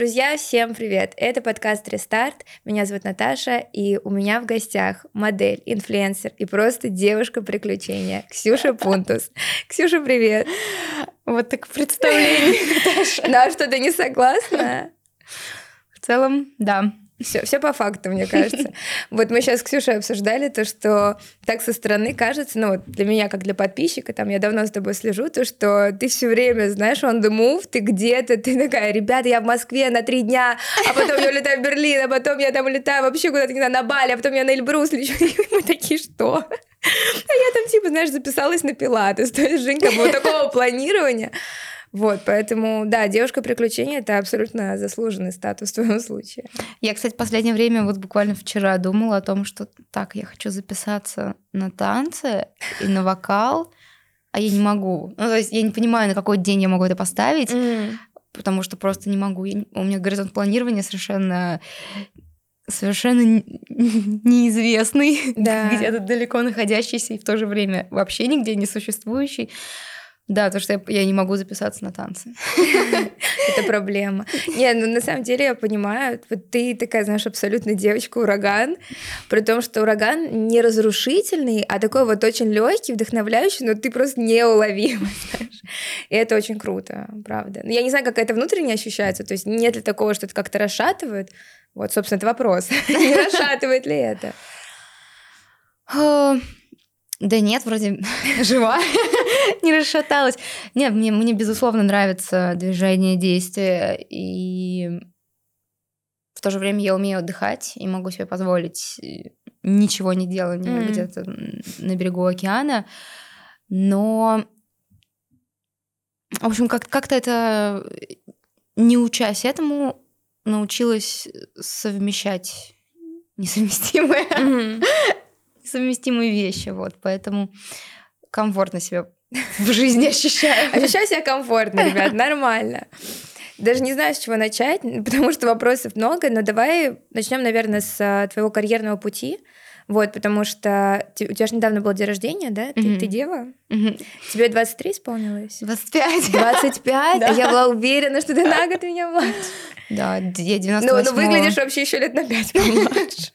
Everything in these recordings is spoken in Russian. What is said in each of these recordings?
Друзья, всем привет! Это подкаст «Рестарт». Меня зовут Наташа, и у меня в гостях модель, инфлюенсер и просто девушка приключения Ксюша Пунтус. Ксюша, привет! Вот так представление, Наташа. Да, что ты не согласна? В целом, да. Все, все по факту, мне кажется. Вот мы сейчас с Ксюшей обсуждали то, что так со стороны кажется, ну вот для меня, как для подписчика, там я давно с тобой слежу, то, что ты все время, знаешь, on the move, ты где-то, ты такая, ребята, я в Москве на три дня, а потом я улетаю в Берлин, а потом я там улетаю вообще куда-то не знаю, на Бали, а потом я на Эльбрус лечу. И мы такие, что? А я там, типа, знаешь, записалась на пилатес. То есть, Женька, было такого планирования. Вот, поэтому, да, девушка приключения это абсолютно заслуженный статус в твоем случае. Я, кстати, в последнее время, вот буквально вчера думала о том, что так, я хочу записаться на танцы и на вокал, а я не могу. Ну, то есть я не понимаю, на какой день я могу это поставить, mm. потому что просто не могу. Я, у меня горизонт планирования совершенно совершенно неизвестный, да. где-то далеко находящийся и в то же время вообще нигде не существующий. Да, то что я, я не могу записаться на танцы. Это проблема. Не, ну на самом деле я понимаю, вот ты такая, знаешь, абсолютно девочка-ураган, при том, что ураган не разрушительный, а такой вот очень легкий, вдохновляющий, но ты просто неуловима, знаешь. И это очень круто, правда. Я не знаю, как это внутренне ощущается, то есть нет ли такого, что это как-то расшатывает? Вот, собственно, это вопрос. Не расшатывает ли это? А, да нет, вроде жива. не расшаталась. Нет, мне, мне безусловно нравится движение, действие, и в то же время я умею отдыхать и могу себе позволить э, ничего не делать mm. где-то на берегу океана. Но, в общем, как- как-то это, не учась этому, научилась совмещать несовместимые, mm-hmm. несовместимые вещи. Вот, поэтому комфортно себя в жизни ощущаю. Ощущаю себя комфортно, ребят, нормально. Даже не знаю, с чего начать, потому что вопросов много, но давай начнем, наверное, с а, твоего карьерного пути. Вот, потому что у тебя же недавно был день рождения, да? Ты, mm-hmm. ты дева? Mm-hmm. Тебе 23 исполнилось? 25. 25? А я была уверена, что ты на год меня младше. Да, я 98 Ну, ну выглядишь вообще еще лет на 5 помладше.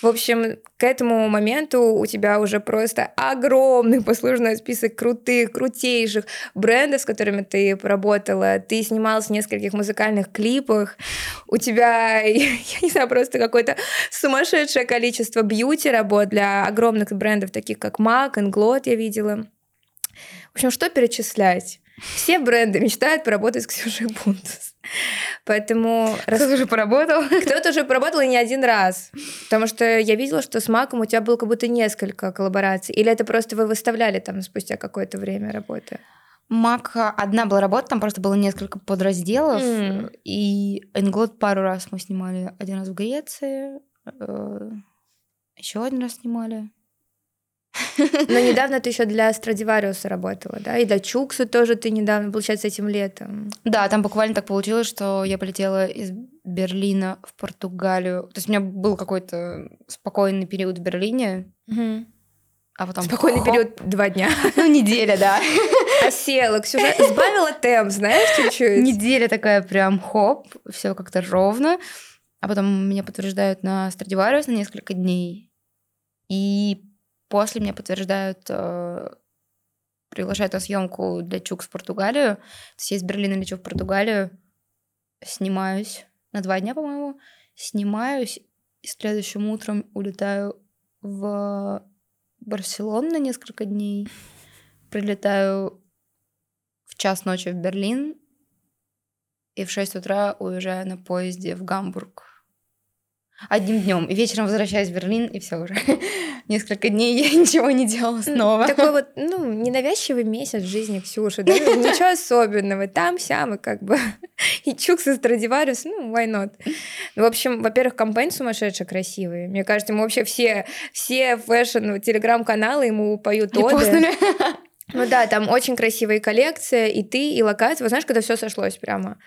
В общем, к этому моменту у тебя уже просто огромный послужной список крутых, крутейших брендов, с которыми ты поработала. Ты снималась в нескольких музыкальных клипах. У тебя, я не знаю, просто какое-то сумасшедшее количество бьюти-работ для огромных брендов, таких как MAC, Inglot я видела. В общем, что перечислять? Все бренды мечтают поработать с Ксюшей Бунтус. Поэтому... Кто-то уже поработал? Кто-то уже поработал и не один раз. Потому что я видела, что с Маком у тебя было как будто несколько коллабораций. Или это просто вы выставляли там спустя какое-то время работы? Мак одна была работа, там просто было несколько подразделов. Mm. И Энглот пару раз мы снимали. Один раз в Греции, э, еще один раз снимали. Но недавно ты еще для Страдивариуса работала, да? И для Чукса тоже ты недавно, получается, этим летом. Да, там буквально так получилось, что я полетела из Берлина в Португалию. То есть у меня был какой-то спокойный период в Берлине. Угу. А потом Спокойный хоп. период два дня. Ну, неделя, да. Осела. Ксюша сбавила темп, знаешь, чуть-чуть. Неделя такая прям хоп, все как-то ровно. А потом меня подтверждают на Страдивариус на несколько дней. И После мне подтверждают, э, приглашают на съемку для Чук в Португалию. То есть я из Берлина лечу в Португалию, снимаюсь на два дня, по-моему, снимаюсь, и следующим утром улетаю в Барселону на несколько дней, прилетаю в час ночи в Берлин, и в 6 утра уезжаю на поезде в Гамбург одним днем. И вечером возвращаюсь в Берлин, и все уже. Несколько дней я ничего не делала снова. Такой вот, ну, ненавязчивый месяц в жизни Ксюши, да? Ничего особенного. Там, сям, и как бы... И Чук со Stradivarius, ну, why not? Ну, в общем, во-первых, campaign сумасшедший красивый. Мне кажется, ему вообще все, все fashion, телеграм-каналы ему поют оды. Ну да, там очень красивые коллекции, и ты, и локация. Вот знаешь, когда все сошлось прямо.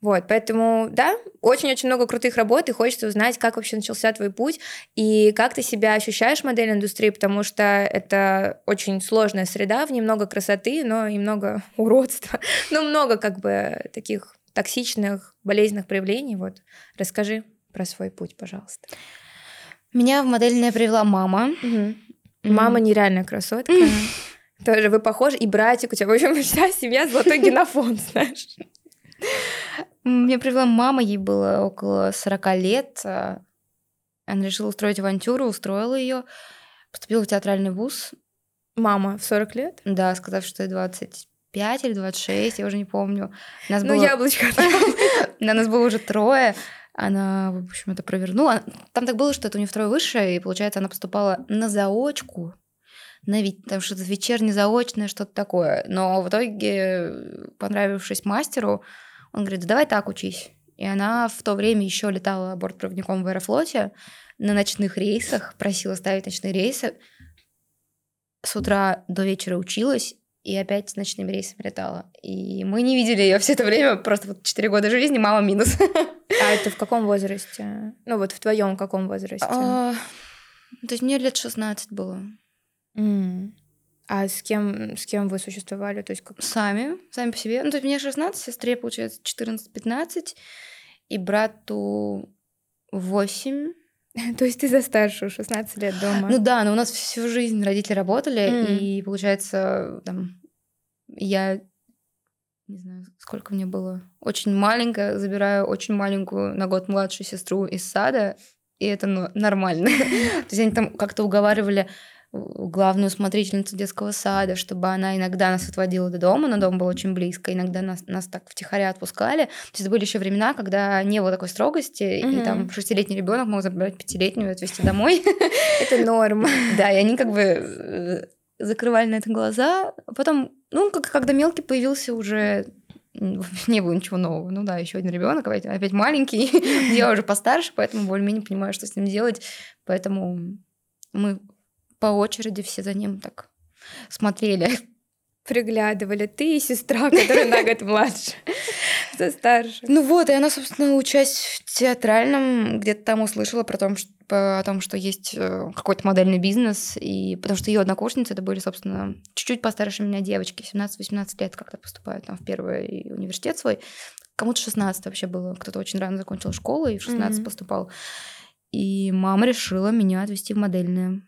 Вот, поэтому, да, очень-очень много крутых работ, и хочется узнать, как вообще начался твой путь, и как ты себя ощущаешь в модельной индустрии, потому что это очень сложная среда, в ней много красоты, но и много уродства, ну, много как бы таких токсичных, болезненных проявлений. Вот расскажи про свой путь, пожалуйста. Меня в модельное привела мама. Угу. Мама нереальная красотка. Тоже вы похожи, и братик у тебя. В общем, вся семья золотой генофонд, знаешь. Меня привела мама, ей было около 40 лет. А, она решила устроить авантюру, устроила ее, поступила в театральный вуз. Мама в 40 лет? Да, сказав, что ей 25 или 26, я уже не помню. Нас ну, было... яблочко. На нас было уже трое. Она, в общем, это провернула. Там так было, что это у нее второе высшее, и, получается, она поступала на заочку, на ведь там что-то вечерне заочное, что-то такое. Но в итоге, понравившись мастеру, он говорит, да давай так учись. И она в то время еще летала бортпроводником в Аэрофлоте на ночных рейсах, просила ставить ночные рейсы. С утра до вечера училась, и опять с ночными рейсами летала. И мы не видели ее все это время, просто вот 4 года жизни, мама минус. А это в каком возрасте? Ну вот в твоем каком возрасте? А, то есть мне лет 16 было. Mm. А с кем, с кем вы существовали? То есть как... Сами, сами по себе. Ну, то есть мне 16, сестре, получается, 14-15, и брату 8. То есть ты за старшую, 16 лет дома? Ну да, но у нас всю жизнь родители работали, mm. и получается, там, я не знаю, сколько мне было, очень маленькая, забираю очень маленькую на год младшую сестру из сада, и это ну, нормально. То есть они там как-то уговаривали, главную смотрительницу детского сада, чтобы она иногда нас отводила до дома, но дом был очень близко, иногда нас, нас так втихаря отпускали. То есть были еще времена, когда не было такой строгости, mm-hmm. и там шестилетний ребенок мог забрать пятилетнюю и отвезти домой. Это норма. Да, и они как бы э, закрывали на это глаза. Потом, ну, как, когда мелкий появился уже не было ничего нового. Ну да, еще один ребенок, опять, опять маленький, я уже постарше, поэтому более-менее понимаю, что с ним делать. Поэтому мы по очереди все за ним так смотрели. Приглядывали. Ты и сестра, которая на год младше. За старше. Ну вот, и она, собственно, учась в театральном, где-то там услышала про том, что, о том, что есть э, какой-то модельный бизнес, и потому что ее однокурсницы это были, собственно, чуть-чуть постарше меня девочки, 17-18 лет как-то поступают там в первый университет свой. Кому-то 16 вообще было, кто-то очень рано закончил школу и в 16 mm-hmm. поступал. И мама решила меня отвезти в модельное.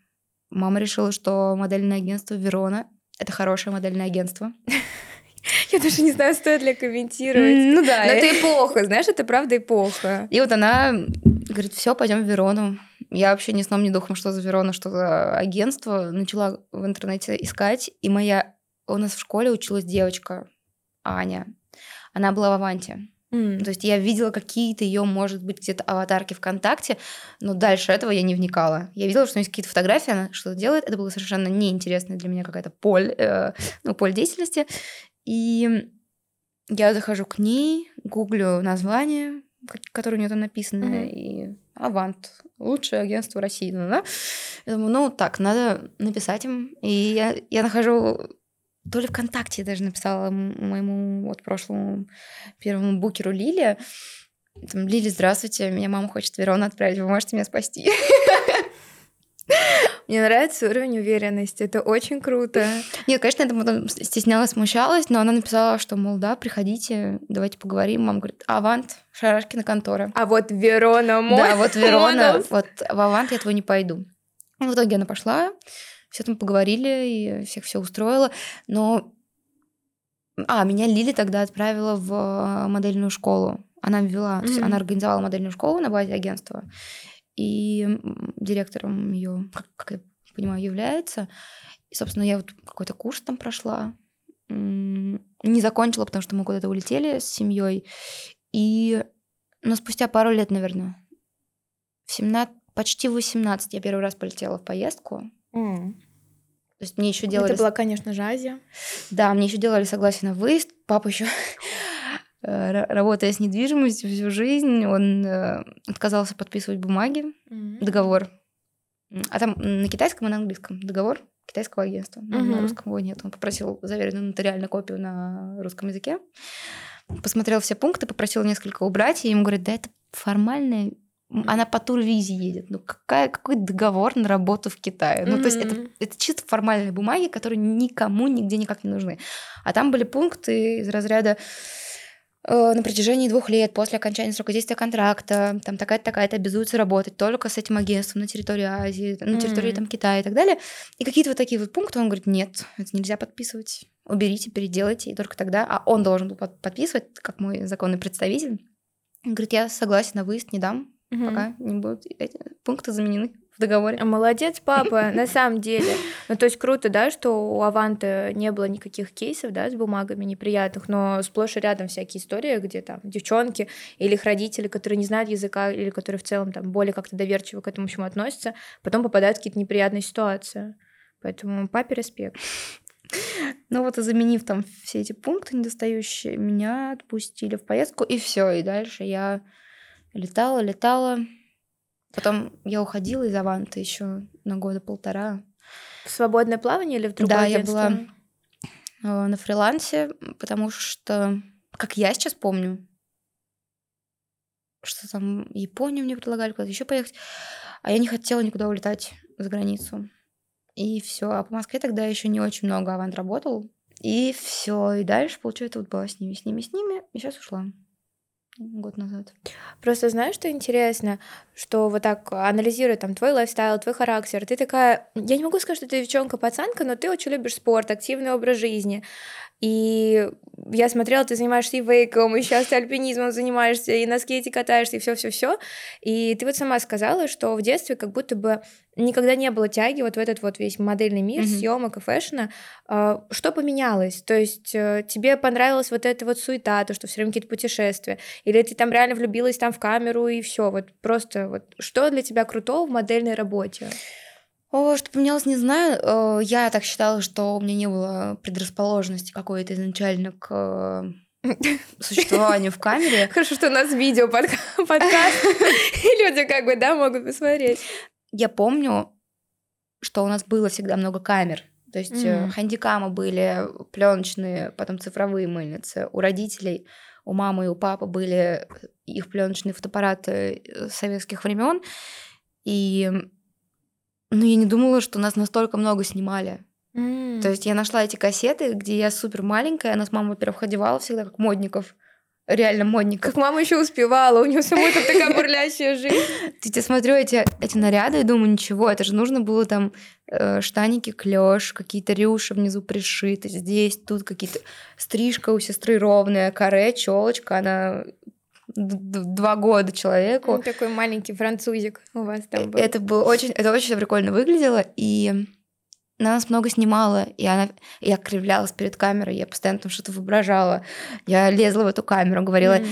Мама решила, что модельное агентство Верона — это хорошее модельное агентство. Я даже не знаю, стоит ли комментировать. Ну да. Но это эпоха, знаешь, это правда эпоха. И вот она говорит, все, пойдем в Верону. Я вообще ни сном, ни духом, что за Верона, что за агентство. Начала в интернете искать, и моя... У нас в школе училась девочка, Аня. Она была в Аванте. Mm. То есть я видела какие-то ее, может быть, где-то аватарки ВКонтакте, но дальше этого я не вникала. Я видела, что у нее есть какие-то фотографии, она что-то делает. Это было совершенно неинтересное для меня какая-то поле, э, ну, поле деятельности. И я захожу к ней, гуглю название, которое у нее там написано, mm-hmm. и Авант, лучшее агентство России. Ну, да? Я думаю, ну так, надо написать им. И я, я нахожу то ли ВКонтакте даже написала моему вот прошлому первому букеру Лиле. Там, Лили, здравствуйте, меня мама хочет в Верону отправить, вы можете меня спасти? Мне нравится уровень уверенности, это очень круто. Нет, конечно, я потом стеснялась, смущалась, но она написала, что, мол, да, приходите, давайте поговорим. Мама говорит, Авант, Шарашкина контора. А вот Верона мой. Да, вот Верона, вот в Авант я твой не пойду. В итоге она пошла, все там поговорили, и всех все устроило. Но... А, меня Лили тогда отправила в э, модельную школу. Она ввела, mm-hmm. то есть она организовала модельную школу на базе агентства. И директором ее, как, как я понимаю, является. И, собственно, я вот какой-то курс там прошла. Не закончила, потому что мы куда-то улетели с семьей. И но спустя пару лет, наверное, в 17, почти 18 я первый раз полетела в поездку. Mm. То есть мне еще делали... Это была, конечно же, Азия. Да, мне еще делали согласие на выезд. Папа еще э, работая с недвижимостью всю жизнь, он э, отказался подписывать бумаги, mm-hmm. договор. А там на китайском и на английском договор китайского агентства. Mm-hmm. На русском его нет. Он попросил заверенную нотариальную копию на русском языке. Посмотрел все пункты, попросил несколько убрать, и ему говорят, да это формальная она по турвизе едет. Ну, какая, какой договор на работу в Китае? Ну, mm-hmm. то есть это, это чисто формальные бумаги, которые никому нигде никак не нужны. А там были пункты из разряда э, на протяжении двух лет после окончания срока действия контракта, там такая-то, такая-то обязуется работать только с этим агентством на территории Азии, на территории М. там Китая и так далее. И какие-то вот такие вот пункты, он говорит, нет, это нельзя подписывать, уберите, переделайте, и только тогда, а он должен был под- подписывать, как мой законный представитель. Он говорит, я согласен на выезд, не дам, Мгм. пока не будут эти пункты заменены в договоре. Молодец, папа, на самом деле. Ну, то есть круто, да, что у Аванта не было никаких кейсов, да, с бумагами неприятных, но сплошь и рядом всякие истории, где там девчонки или их родители, которые не знают языка, или которые в целом там более как-то доверчиво к этому всему относятся, потом попадают в какие-то неприятные ситуации. Поэтому папе респект. Ну вот и заменив там все эти пункты недостающие, меня отпустили в поездку, и все. И дальше я летала, летала. Потом я уходила из Аванта еще на года полтора В свободное плавание или в другое Да, я агентство? была э, на фрилансе, потому что, как я сейчас помню, что там Японию мне предлагали куда-то еще поехать, а я не хотела никуда улетать за границу. И все. А по Москве тогда еще не очень много авант работал. И все. И дальше, получается, вот была с ними, с ними, с ними. И сейчас ушла. Год назад. Просто знаешь, что интересно, что вот так анализируя там твой lifestyle, твой характер, ты такая, я не могу сказать, что ты девчонка-пацанка, но ты очень любишь спорт, активный образ жизни. И я смотрела, ты занимаешься и вейком, и сейчас ты альпинизмом занимаешься, и на скейте катаешься, и все, все, все. И ты вот сама сказала, что в детстве как будто бы никогда не было тяги вот в этот вот весь модельный мир, Мгм. съемок и fashion а. А, Что поменялось? То есть э, тебе понравилась вот эта вот суета, то, что все время какие-то путешествия, или ты там реально влюбилась там в камеру и все, вот просто вот что для тебя крутого в модельной работе? О, что поменялось, не знаю. Э, Я так считала, что у меня не было предрасположенности какой-то изначально к э, существованию в камере. Хорошо, что у нас видео подка- подкаст, и люди как бы, да, могут посмотреть. Я помню, что у нас было всегда много камер. То есть э, Мгм. хандикамы были пленочные, потом цифровые мыльницы. У родителей, у мамы и у папы были их пленочные фотоаппараты э, советских времен. И ну, я не думала, что нас настолько много снимали. То есть я нашла эти кассеты, где я супер маленькая, нас мама, во-первых, одевала всегда как модников. Реально модников. Как мама еще успевала, у нее самой тут такая бурлящая жизнь. Я смотрю эти, эти наряды и думаю, ничего, это же нужно было там э, штаники клеш, какие-то рюши внизу пришиты, здесь, тут какие-то... Стрижка у сестры ровная, каре, челочка, она два года человеку. Ну, Такой маленький французик у вас там был. Это было очень, это очень прикольно выглядело, и она нас много снимала, и она, я кривлялась перед камерой, я постоянно там что-то воображала, я лезла в эту камеру, говорила, М.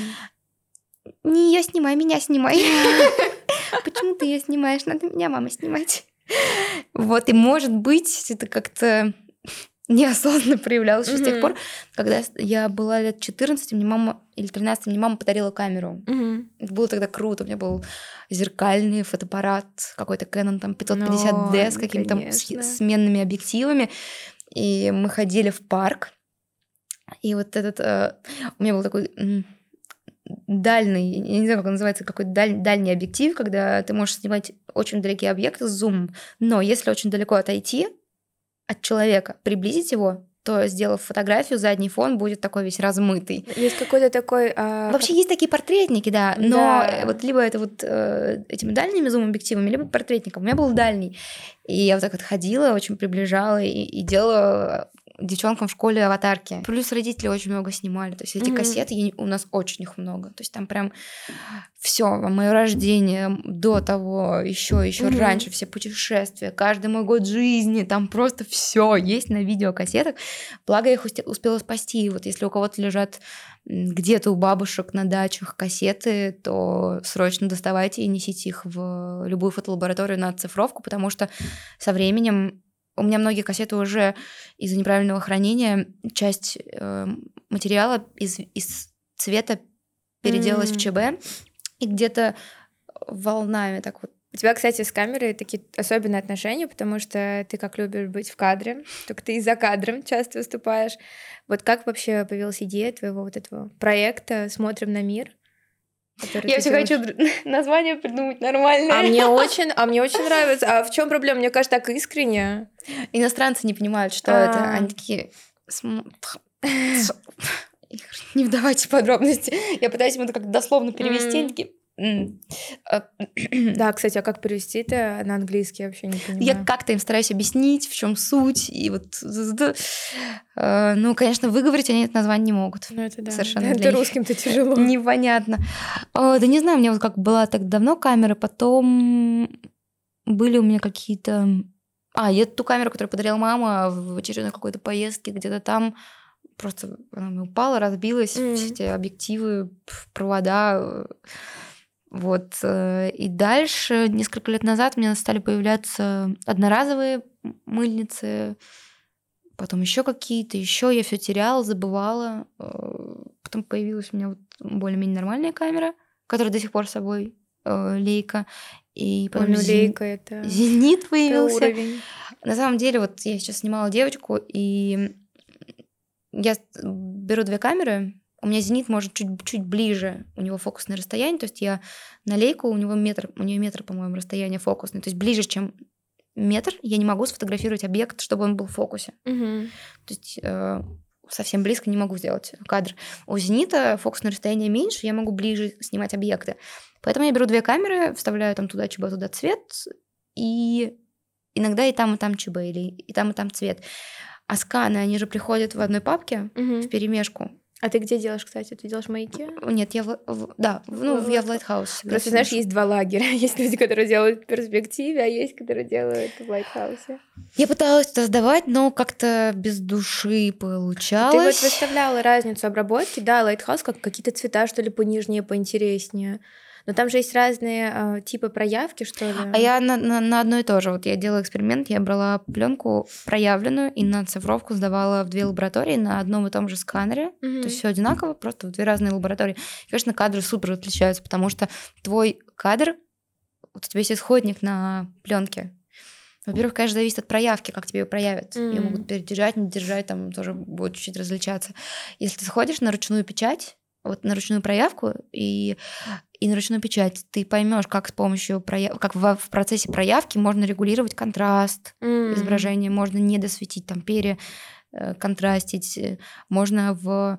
не ее снимай, меня снимай. Почему ты ее снимаешь? Надо меня, мама, снимать. Вот, и может быть, это как-то неосознанно проявлялось ещё с тех пор, когда я была лет 14, мне мама, или 13, мне мама подарила камеру. Мгм. Это было тогда круто. У меня был зеркальный фотоаппарат, какой-то Canon там 550D с Ну, какими-то сменными объективами. И мы ходили в парк. И вот этот... э, у меня был такой дальний, я не знаю, как он называется, какой-то даль- дальний объектив, когда ты можешь снимать очень далекие объекты с зумом. Но если очень далеко отойти от человека, приблизить его, то, сделав фотографию, задний фон будет такой весь размытый. Есть какой-то такой... а, Вообще есть такие портретники, да, но Да. вот либо это вот э, этими дальними зум-объективами, либо портретником. У меня был дальний. И я вот так вот ходила, очень приближала и, и делала девчонкам в школе аватарки. Плюс родители очень много снимали. То есть эти Мгм. кассеты, я у нас очень их много. То есть там прям все, мое рождение, до того, еще, еще Мгм. раньше, все путешествия, каждый мой год жизни, там просто все есть на видеокассетах. Благо я их успела спасти. Вот если у кого-то лежат где-то у бабушек на дачах кассеты, то срочно доставайте и несите их в любую фотолабораторию на оцифровку, потому что со временем у меня многие кассеты уже из-за неправильного хранения часть э, материала из, из цвета переделалась в М. ЧБ, и где-то волнами так вот У тебя, кстати, с камерой такие особенные отношения, потому что ты как любишь быть в кадре, только ты и за кадром часто выступаешь. Вот как вообще появилась идея твоего вот этого проекта «Смотрим на мир»? Я все делаешь? хочу название придумать нормальное. А мне очень, а мне очень нравится. А в чем проблема? Мне кажется, так искренне. Иностранцы не понимают, что А. это. Они такие... «См- Не вдавайте в подробности. Я пытаюсь ему это как дословно перевести. Они такие, да, кстати, а как перевести это на английский, я вообще не понимаю. Я как-то им стараюсь объяснить, в чем суть. И вот, э, ну, конечно, выговорить они это название не могут. Ну, это да. Совершенно это русским-то тяжело. Непонятно. Да не знаю, у меня вот как была так давно камера, потом были у меня какие-то... А, я ту камеру, которую подарила мама в очередной какой-то поездке, где-то там просто она упала, разбилась, mm-hmm. все эти объективы, провода вот. Э, и дальше, несколько лет назад, у меня стали появляться одноразовые мыльницы, потом еще какие-то, еще я все теряла, забывала. Э, потом появилась у меня вот более-менее нормальная камера, которая до сих пор с собой э, лейка. И потом Ой, ну, лейка это... Зенит появился. Это На самом деле, вот я сейчас снимала девочку, и я беру две камеры, у меня зенит может чуть, чуть ближе, у него фокусное расстояние, то есть я на лейку, у него метр, у нее метр, по-моему, расстояние фокусное, то есть ближе, чем метр, я не могу сфотографировать объект, чтобы он был в фокусе. Угу. То есть э, совсем близко не могу сделать кадр. У зенита фокусное расстояние меньше, я могу ближе снимать объекты. Поэтому я беру две камеры, вставляю там туда чб, туда цвет, и иногда и там, и там чб, или и там, и там цвет. А сканы, они же приходят в одной папке угу. в перемешку. А ты где делаешь, кстати? Ты делаешь маяки? Нет, я в, в да, ну, я в Lighthouse е. Просто, знаешь, есть два лагеря. Есть люди, которые делают в перспективе, а есть, которые делают в Lighthouse е. Я пыталась это сдавать, но как-то без души получалось. Ты вот выставляла разницу обработки, да, Lighthouse, как какие-то цвета, что ли, понежнее, поинтереснее. Но там же есть разные э, типы проявки, что ли. А я на, на, на одно и то же. Вот я делала эксперимент, я брала пленку проявленную и на цифровку сдавала в две лаборатории на одном и том же сканере. Mm-hmm. То есть все одинаково, просто в две разные лаборатории. И, конечно, кадры супер отличаются, потому что твой кадр, вот у тебя есть исходник на пленке. Во-первых, конечно, зависит от проявки, как тебе ее проявят. Mm-hmm. Ее могут передержать, не держать, там тоже будет чуть-чуть различаться. Если ты сходишь на ручную печать, вот на ручную проявку и, и на ручную печать, ты поймешь, как с помощью прояв... как в, в процессе проявки можно регулировать контраст mm. изображения, можно не досветить, там, переконтрастить, э, можно в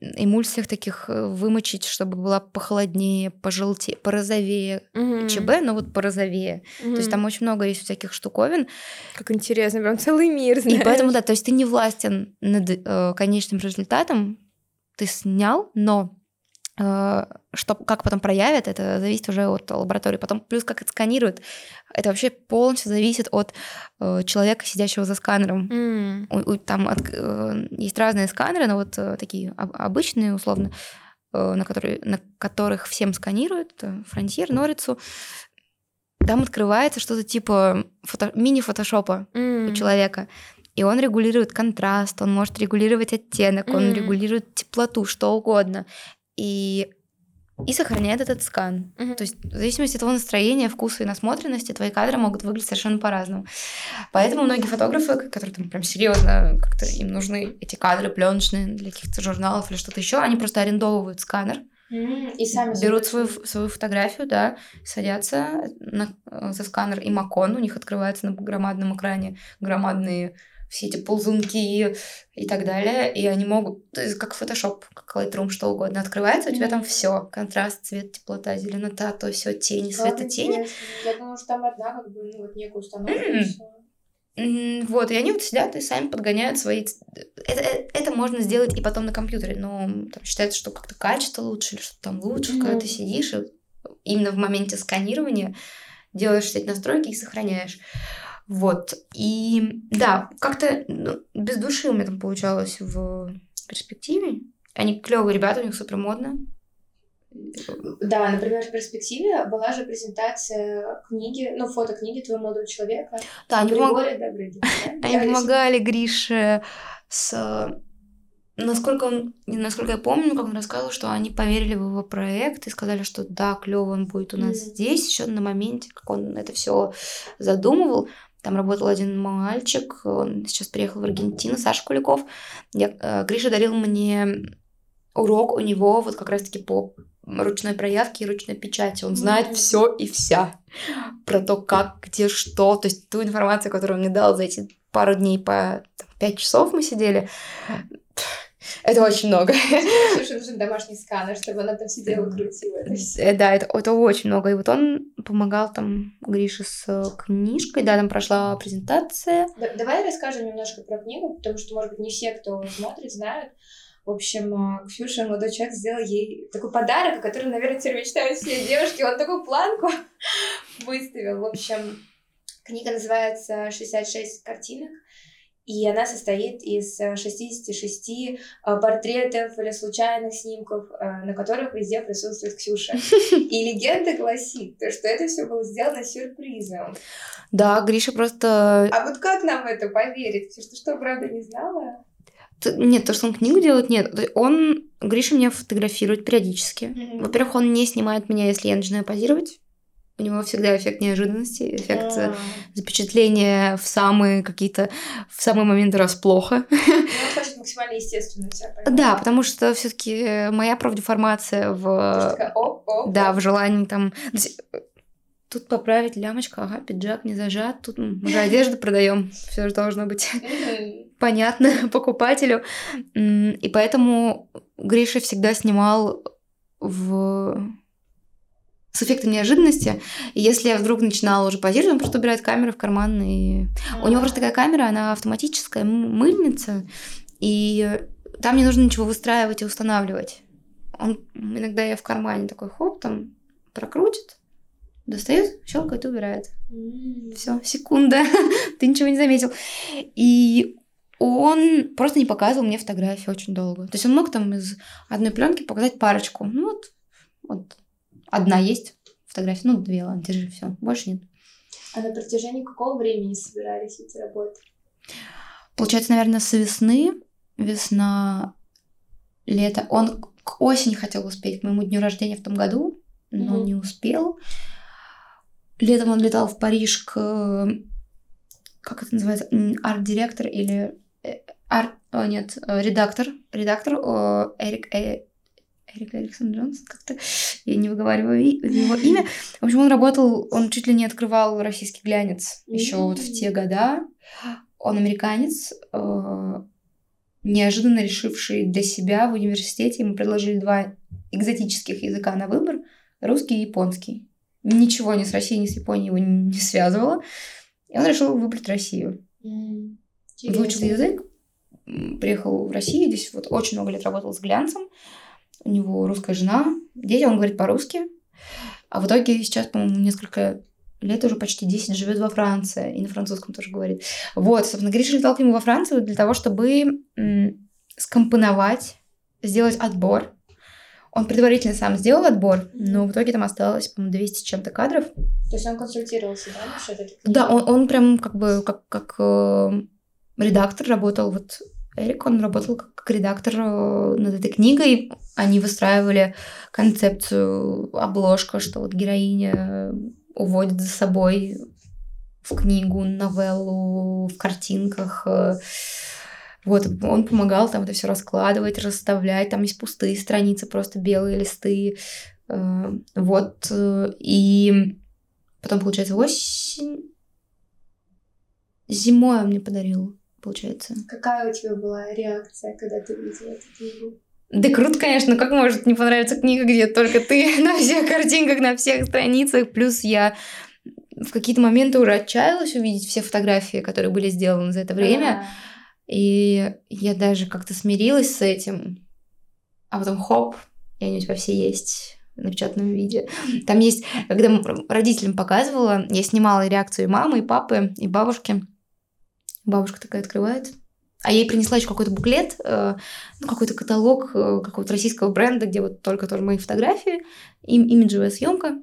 эмульсиях таких э, вымочить, чтобы была похолоднее, пожелтее, порозовее. Mm-hmm. ЧБ, но вот порозовее. Mm-hmm. То есть там очень много есть всяких штуковин. Как интересно, прям целый мир, знаешь. И поэтому, да, то есть ты не властен над э, конечным результатом, ты снял, но э, что, как потом проявят, это зависит уже от лаборатории. Потом плюс как это сканируют, это вообще полностью зависит от э, человека, сидящего за сканером. Mm. У, у, там от, э, есть разные сканеры, но вот э, такие обычные, условно, э, на, которые, на которых всем сканируют, Frontier, Норицу, там открывается что-то типа фото, мини-фотошопа mm. у человека. И он регулирует контраст, он может регулировать оттенок, mm-hmm. он регулирует теплоту, что угодно. И и сохраняет этот скан. Mm-hmm. То есть в зависимости от твоего настроения, вкуса и насмотренности твои кадры могут выглядеть совершенно по-разному. Поэтому многие фотографы, которые там прям серьезно как-то им нужны эти кадры пленочные для каких-то журналов или что-то еще, они просто арендовывают сканер. И сами берут свою, свою фотографию, да, садятся на, за сканер и Макон, у них открывается на громадном экране громадные все эти ползунки и так далее, и они могут, то есть как Photoshop, как Lightroom, что угодно, открывается, у тебя там все, контраст, цвет, теплота, зеленота, то все, тени, светотени. Я думаю, что там одна, как бы, ну, вот некая установка, mm-hmm. Вот, и они вот сидят и сами подгоняют свои... Это, э, это можно сделать и потом на компьютере, но там считается, что как-то качество лучше или что-то там лучше, mm-hmm. когда ты сидишь и именно в моменте сканирования делаешь эти настройки и сохраняешь. Вот. И да, как-то ну, без души у меня там получалось в перспективе. Они клевые ребята, у них супер модно. Да, например, в перспективе была же презентация книги, ну, фото книги твоего молодого человека. Да, они, помог... они помогали Грише с Насколько он, насколько я помню, как он рассказывал, что они поверили в его проект и сказали, что да, клево он будет у нас mm-hmm. здесь, еще на моменте, как он это все задумывал. Там работал один мальчик, он сейчас приехал в Аргентину, Саша Куликов. Я, э, Гриша дарил мне урок у него вот как раз-таки по ручной проявке и ручной печати. Он знает mm-hmm. все и вся про то, как, где, что. То есть ту информацию, которую он мне дал за эти пару дней по там, 5 часов мы сидели, Это очень много. Слушай, нужен домашний сканер, чтобы она там сидела, крутила. Э, да, это, это очень много. И вот он помогал там Грише с э, книжкой, да, там прошла презентация. Давай расскажем немножко про книгу, потому что, может быть, не все, кто смотрит, знают. В общем, э, Ксюша, молодой человек, сделал ей такой подарок, о котором, наверное, теперь мечтают все девушки. Он такую планку выставил. В общем, книга называется «66 картинок». И она состоит из 66 э, э, портретов или случайных снимков, э, на которых везде присутствует Ксюша. И легенда гласит, что это все было сделано сюрпризом. Да, Гриша просто... А вот как нам это поверить? Что, что правда, не знала? Нет, то, что он книгу делает, нет. Он, Гриша меня фотографирует периодически. Mm-hmm. Во-первых, он не снимает меня, если я начинаю позировать. У него всегда эффект неожиданности, эффект а. запечатления в самые какие-то в самые моменты расплоха. Ну, он хочет максимально естественно Да, потому что все-таки моя профдеформация в такая, оп, оп, да в желании там тут поправить лямочку, ага, пиджак не зажат, тут мы же одежду продаем, все же должно быть понятно покупателю. И поэтому Гриша всегда снимал в с эффектом неожиданности. И если я вдруг начинала уже позировать, он просто убирает камеру в карман. И... У него просто такая камера, она автоматическая, мыльница. И там не нужно ничего выстраивать и устанавливать. Он иногда я в кармане такой хоп, там прокрутит, достает, щелкает и убирает. Все, секунда, ты ничего не заметил. И он просто не показывал мне фотографии очень долго. То есть он мог там из одной пленки показать парочку. Ну вот, вот Одна есть фотография, ну, две, ладно, держи, все, больше нет. А на протяжении какого времени собирались эти работы? Получается, наверное, с весны, весна, лето. Он к осени хотел успеть, к моему дню рождения в том году, но угу. не успел. Летом он летал в Париж к, как это называется, арт-директор или э, арт, о, нет, э, редактор, редактор Эрик, э, Эрик Эриксон Джонс, как-то я не выговариваю его имя. В общем, он работал, он чуть ли не открывал российский глянец еще вот в те года. Он американец, э, неожиданно решивший для себя в университете, ему предложили два экзотических языка на выбор, русский и японский. Ничего ни с Россией, ни с Японией его не связывало. И он решил выбрать Россию. Mm. Выучил язык, приехал в Россию, здесь вот очень много лет работал с глянцем у него русская жена, дети, он говорит по-русски. А в итоге сейчас, по-моему, несколько лет, уже почти 10, живет во Франции. И на французском тоже говорит. Вот, собственно, Гриша летал к нему во Францию для того, чтобы м- скомпоновать, сделать отбор. Он предварительно сам сделал отбор, но в итоге там осталось, по-моему, 200 с чем-то кадров. То есть он консультировался, да, насчет этих Да, он, он прям как бы как, как э, редактор работал вот Эрик, он работал как редактор э, над этой книгой. Они выстраивали концепцию обложка, что вот героиня уводит за собой в книгу, новеллу, в картинках. Э. Вот, он помогал там это все раскладывать, расставлять. Там есть пустые страницы, просто белые листы. Э, вот. И потом, получается, осень. Зимой он мне подарил получается. Какая у тебя была реакция, когда ты видела эту книгу? Да круто, конечно, как может не понравиться книга, где только ты на всех картинках, на всех страницах, плюс я в какие-то моменты уже отчаялась увидеть все фотографии, которые были сделаны за это время, А-а-а. и я даже как-то смирилась с этим, а потом хоп, и они у тебя все есть в напечатанном виде. Там есть, когда родителям показывала, я снимала реакцию и мамы, и папы, и бабушки, Бабушка такая открывает. А ей принесла еще какой-то буклет, э, ну, какой-то каталог э, какого-то российского бренда, где вот только тоже мои фотографии, им, имиджевая съемка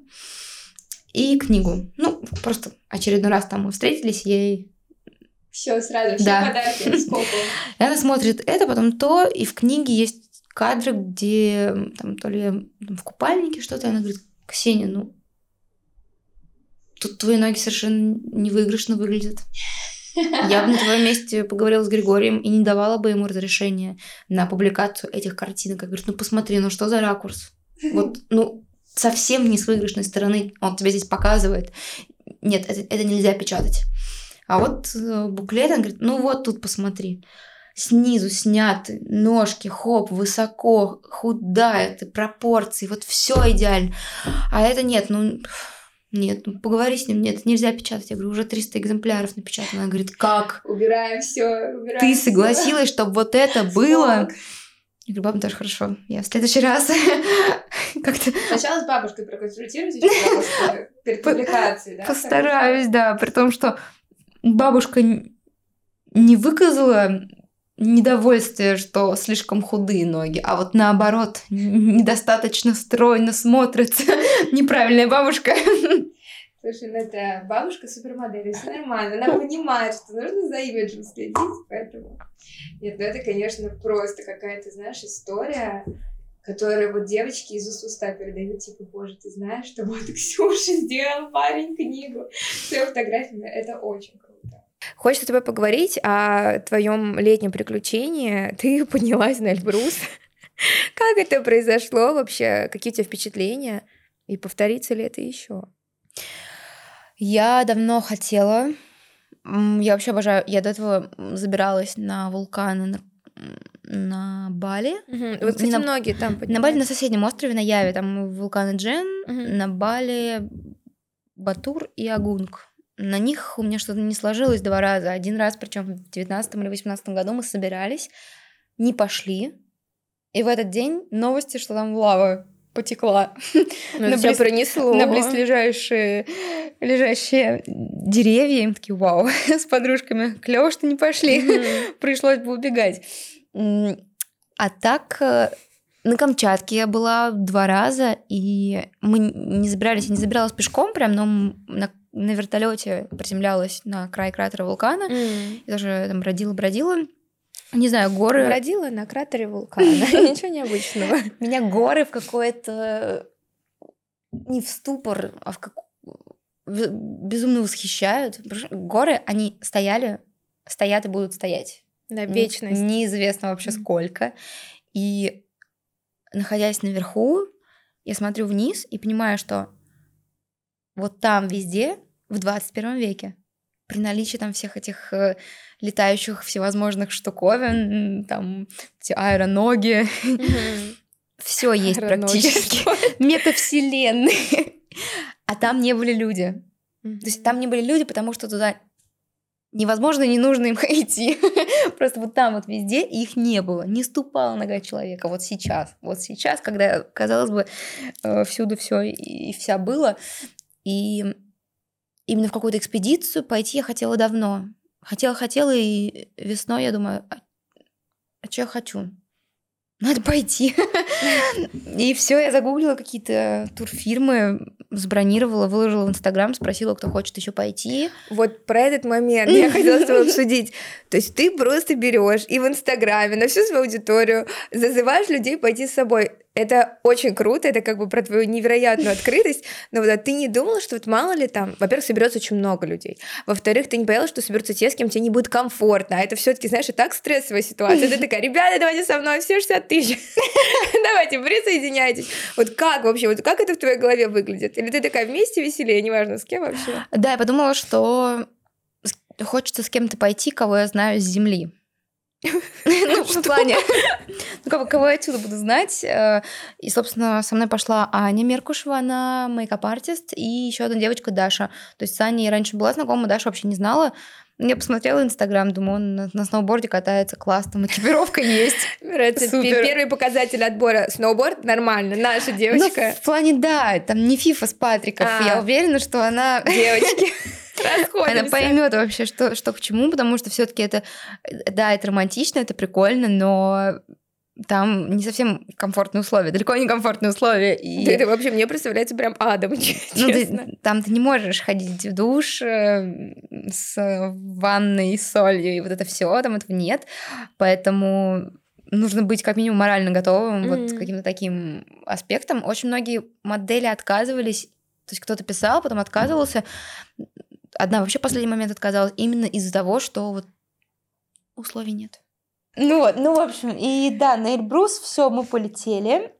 и книгу. Ну, просто очередной раз там мы встретились, ей все сразу, все да. подарки, сколько. И она смотрит это, потом то, и в книге есть кадры, где там то ли в купальнике что-то, и она говорит, Ксения, ну, тут твои ноги совершенно невыигрышно выглядят. Я бы на твоем месте поговорила с Григорием и не давала бы ему разрешения на публикацию этих картинок. Я говорю, ну посмотри, ну что за ракурс? Вот, ну, совсем не с выигрышной стороны он тебе здесь показывает. Нет, это, это нельзя печатать. А вот э, буклет, он говорит, ну вот тут посмотри. снизу сняты, ножки, хоп, высоко, худая, ты пропорции, вот все идеально. А это нет, ну нет, ну поговори с ним, нет, нельзя печатать. Я говорю, уже 300 экземпляров напечатано. Она говорит, как? Убираем все, убираем Ты согласилась, чтобы вот это было? Я говорю, баба, даже хорошо. Я в следующий раз как-то... Сначала с бабушкой проконсультируйтесь перед публикацией, да? Постараюсь, да. При том, что бабушка не выказала недовольствие, что слишком худые ноги, а вот наоборот, недостаточно стройно смотрится неправильная бабушка. Слушай, ну это бабушка супермодель, все нормально. Она понимает, что нужно за имиджем следить, поэтому... Нет, ну это, конечно, просто какая-то, знаешь, история, которую вот девочки из уст уста передают, типа, боже, ты знаешь, что вот Ксюша сделал парень книгу с ее фотографиями. Это очень круто. Хочется с тобой поговорить о твоем летнем приключении. Ты поднялась на Эльбрус. Как это произошло вообще? Какие у тебя впечатления? И повторится ли это еще? Я давно хотела. Я вообще обожаю. Я до этого забиралась на вулканы на, на Бали. Угу. Вот, кстати, на, многие там поднимаются. На Бали на соседнем острове, на Яве. Там вулканы Джен, угу. на Бали Батур и Агунг. На них у меня что-то не сложилось два раза. Один раз, причем в 19 или 18 году мы собирались, не пошли. И в этот день новости, что там лава потекла. Ну, на близ... пронесло. На близлежащие лежащие деревья. Им такие, вау, с подружками. Клево, что не пошли. Mm-hmm. Пришлось бы убегать. А так, э, на Камчатке я была два раза, и мы не забирались, не забиралась пешком прям, но на, на вертолете приземлялась на край кратера вулкана. Mm. Я тоже там бродила-бродила. Не знаю, горы... Бродила на кратере вулкана. Ничего необычного. Меня горы в какое-то... Не в ступор, а в как... безумно восхищают. Горы, они стояли, стоят и будут стоять. Да, вечность. Неизвестно вообще сколько. И находясь наверху, я смотрю вниз и понимаю, что вот там везде в 21 веке при наличии там всех этих э, летающих всевозможных штуковин, там эти аэроноги, все есть практически. Метавселенные. А там не были люди. То есть там не были люди, потому что туда невозможно, не нужно им идти. Просто вот там вот везде их не было. Не ступала нога человека. Вот сейчас. Вот сейчас, когда, казалось бы, э, всюду все и вся было. И именно в какую-то экспедицию пойти я хотела давно. Хотела, хотела, и весной я думаю, а, а что я хочу? Надо пойти. И все, я загуглила какие-то турфирмы, забронировала, выложила в Инстаграм, спросила, кто хочет еще пойти. Вот про этот момент я хотела с тобой обсудить. То есть ты просто берешь и в Инстаграме на всю свою аудиторию зазываешь людей пойти с собой это очень круто, это как бы про твою невероятную открытость, но вот а ты не думала, что вот мало ли там, во-первых, соберется очень много людей, во-вторых, ты не боялась, что соберутся те, с кем тебе не будет комфортно, а это все таки знаешь, и так стрессовая ситуация, ты такая, ребята, давайте со мной, все 60 тысяч, давайте, присоединяйтесь. Вот как вообще, вот как это в твоей голове выглядит? Или ты такая вместе веселее, неважно, с кем вообще? Да, я подумала, что хочется с кем-то пойти, кого я знаю с земли. Ну, в плане, ну, кого я отсюда буду знать. Э, и, собственно, со мной пошла Аня Меркушева, она мейкап-артист, и еще одна девочка Даша. То есть с Аней раньше была знакома, Даша вообще не знала. Я посмотрела Инстаграм, думаю, он на, на сноуборде катается, классно, экипировка есть. Это первый показатель отбора. Сноуборд нормально, наша девочка. Ну, в плане, да, там не Фифа с Патриков. А. Я уверена, что она... Девочки. Она поймет вообще, что, что к чему, потому что все-таки это, да, это романтично, это прикольно, но там не совсем комфортные условия, далеко не комфортные условия. И... Да это вообще мне представляется прям адом, ну, ты, там ты не можешь ходить в душ э, с ванной, солью, и вот это все, там этого нет. Поэтому нужно быть как минимум морально готовым mm-hmm. вот к каким-то таким аспектам. Очень многие модели отказывались, то есть кто-то писал, потом отказывался. Одна вообще в последний момент отказалась именно из-за того, что вот условий нет. Ну вот, ну, в общем, и да, на Эльбрус все, мы полетели,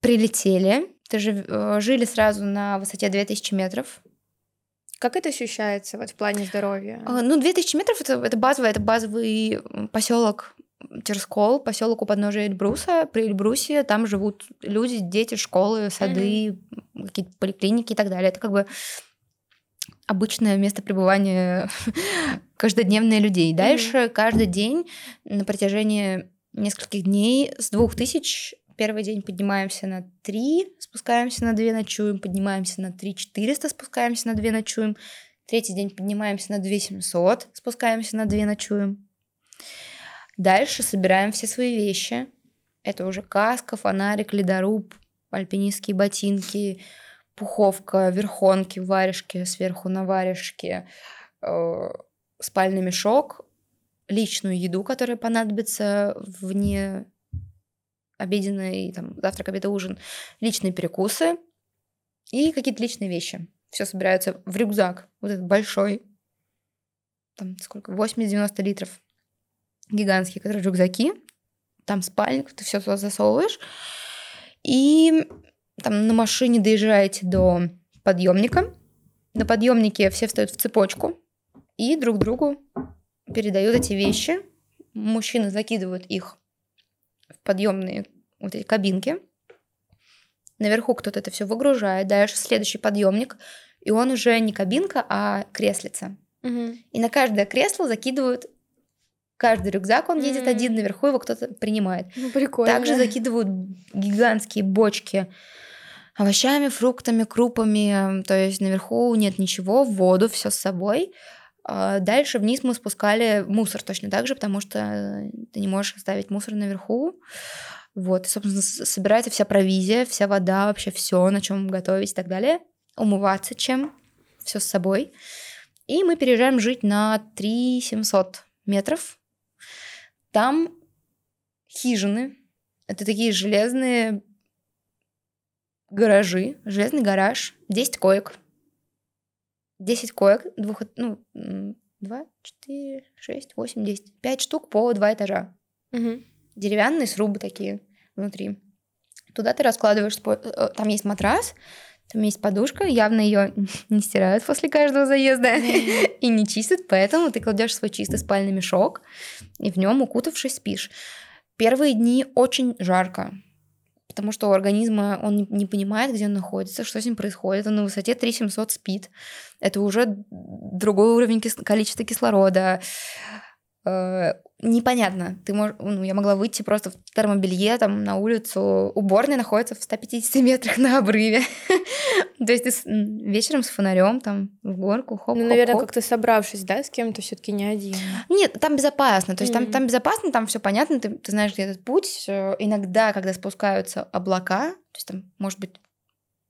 прилетели, ты же э, жили сразу на высоте 2000 метров. Как это ощущается вот в плане здоровья? А, ну, 2000 метров это, это базовый, это базовый поселок Терскол, поселок у подножия Эльбруса. При Эльбрусе там живут люди, дети, школы, сады, mm-hmm. какие-то поликлиники и так далее. Это как бы обычное место пребывания каждодневные людей. Дальше mm-hmm. каждый день на протяжении нескольких дней с двух тысяч первый день поднимаемся на 3, спускаемся на 2, ночуем, поднимаемся на 3 400, спускаемся на 2, ночуем. Третий день поднимаемся на 2 700, спускаемся на 2, ночуем. Дальше собираем все свои вещи. Это уже каска, фонарик, ледоруб, альпинистские ботинки, пуховка, верхонки, варежки сверху на варежке, э, спальный мешок, личную еду, которая понадобится вне обеденный, там, завтрак, обед, ужин, личные перекусы и какие-то личные вещи. Все собирается в рюкзак, вот этот большой, там сколько, 80-90 литров, гигантские, которые рюкзаки, там спальник, ты все туда засовываешь, и там на машине доезжаете до подъемника, на подъемнике все встают в цепочку и друг другу передают эти вещи. Мужчины закидывают их в подъемные вот эти кабинки. Наверху кто-то это все выгружает. Дальше следующий подъемник, и он уже не кабинка, а креслица. Угу. И на каждое кресло закидывают каждый рюкзак, он едет mm один, наверху его кто-то принимает. Ну, прикольно. Также закидывают гигантские бочки овощами, фруктами, крупами. То есть наверху нет ничего, воду, все с собой. А дальше вниз мы спускали мусор точно так же, потому что ты не можешь оставить мусор наверху. Вот, и, собственно, собирается вся провизия, вся вода, вообще все, на чем готовить и так далее. Умываться чем, все с собой. И мы переезжаем жить на 3 700 метров. Там хижины. Это такие железные гаражи, железный гараж, 10 коек. 10 коек, двух, ну, 2, 4, 6, 8, 10. 5 штук по 2 этажа. Угу. Деревянные срубы такие внутри. Туда ты раскладываешь, э, э, там есть матрас, там есть подушка, явно ее не стирают после каждого заезда и не чистят, поэтому ты кладешь свой чистый спальный мешок и в нем укутавшись спишь. Первые дни очень жарко, потому что у организма он не, понимает, где он находится, что с ним происходит. Он на высоте 3700 спит. Это уже другой уровень кис- количества кислорода. Э, непонятно. Ты мож... ну, я могла выйти просто в термобелье там на улицу. Уборная находится в 150 метрах на обрыве. То есть ты вечером с фонарем там в горку, хоп, Ну, наверное, как-то собравшись, да, с кем-то все таки не один. Нет, там безопасно. То есть там, там безопасно, там все понятно, ты, ты знаешь, где этот путь. Иногда, когда спускаются облака, то есть там, может быть,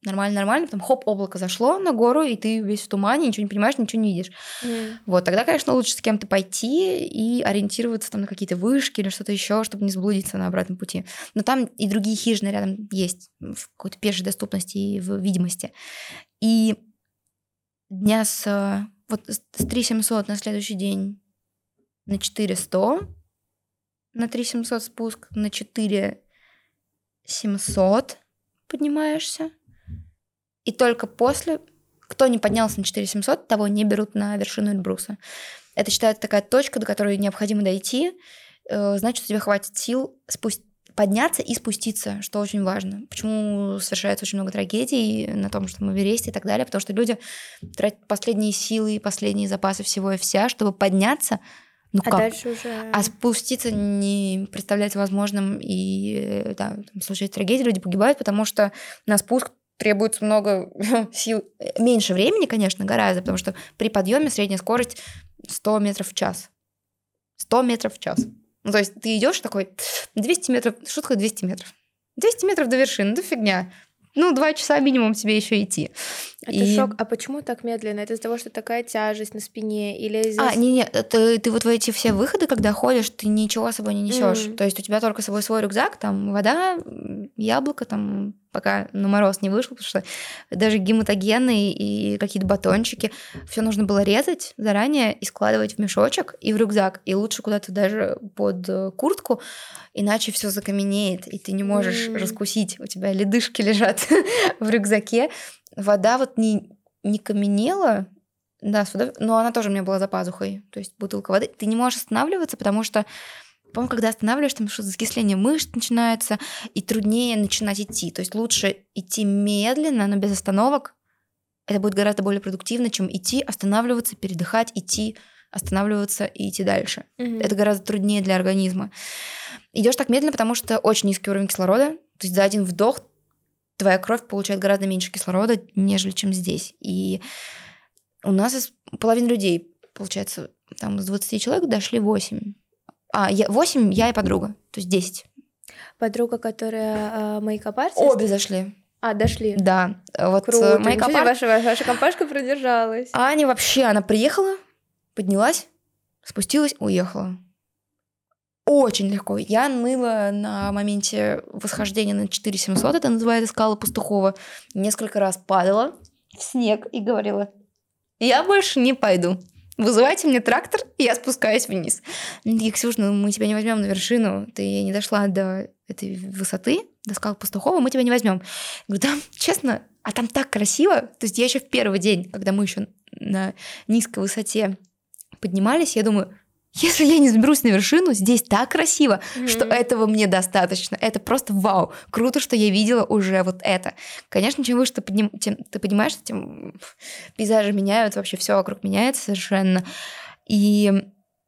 нормально-нормально, потом хоп, облако зашло на гору, и ты весь в тумане, ничего не понимаешь, ничего не видишь. Mm. Вот, тогда, конечно, лучше с кем-то пойти и ориентироваться там на какие-то вышки или что-то еще, чтобы не заблудиться на обратном пути. Но там и другие хижины рядом есть в какой-то пешей доступности и в видимости. И дня с вот с 3700 на следующий день на 400, на 3700 спуск, на 4700 поднимаешься, и только после, кто не поднялся на 4700, того не берут на вершину Эльбруса. Это считается такая точка, до которой необходимо дойти. Э, значит, у тебя хватит сил спусть подняться и спуститься, что очень важно. Почему совершается очень много трагедий на том, что мы в Эвересте и так далее, потому что люди тратят последние силы и последние запасы всего и вся, чтобы подняться, ну а как? дальше уже... А спуститься не представляется возможным, и да, там случается трагедия, люди погибают, потому что на спуск требуется много сил, меньше времени, конечно, гораздо, потому что при подъеме средняя скорость 100 метров в час. 100 метров в час. Ну, то есть ты идешь такой 200 метров, шутка 200 метров. 200 метров до вершины, да фигня ну, два часа минимум тебе еще идти. Это и... шок. А почему так медленно? Это из-за того, что такая тяжесть на спине или из-за... А, не-не, ты, ты вот в эти все выходы, когда ходишь, ты ничего с собой не несешь. Mm. То есть у тебя только с собой свой рюкзак, там вода, яблоко, там пока на мороз не вышел, потому что даже гематогены и какие-то батончики, все нужно было резать заранее и складывать в мешочек и в рюкзак, и лучше куда-то даже под э, куртку, иначе все закаменеет, и ты не можешь mm. раскусить, у тебя ледышки лежат в рюкзаке. Вода вот не, не каменела, Да, но она тоже у меня была за пазухой. То есть бутылка воды. Ты не можешь останавливаться, потому что, по-моему, когда останавливаешься, там что-то закисление мышц начинается, и труднее начинать идти. То есть лучше идти медленно, но без остановок. Это будет гораздо более продуктивно, чем идти, останавливаться, передыхать, идти, останавливаться и идти дальше. Мгм. Это гораздо труднее для организма. Идешь так медленно, потому что очень низкий уровень кислорода. То есть за один вдох твоя кровь получает гораздо меньше кислорода, нежели чем здесь. И у нас из половины людей, получается, там из 20 человек дошли 8. А, я, 8 я и подруга, то есть 10. Подруга, которая э, мейкап-артист? Обе зашли. А, дошли. Да, вот э, Круто. моя Ничего себе, компар- ваша, ваша компашка продержалась. Аня вообще, она приехала, поднялась, спустилась, уехала. Очень легко. Я ныла на моменте восхождения на 4700, это называется скала Пастухова. Несколько раз падала в снег и говорила, я больше не пойду. Вызывайте мне трактор, и я спускаюсь вниз. Они такие, Ксюш, ну мы тебя не возьмем на вершину, ты не дошла до этой высоты, до скал Пастухова, мы тебя не возьмем. Я говорю, да, честно, а там так красиво. То есть я еще в первый день, когда мы еще на низкой высоте поднимались, я думаю, если я не заберусь на вершину, здесь так красиво, что Мгм. этого мне достаточно. Это просто вау. Круто, что я видела уже вот это. Конечно, чем выше ты, подним- тем ты поднимаешься, тем пейзажи меняются, вообще все вокруг меняется совершенно. И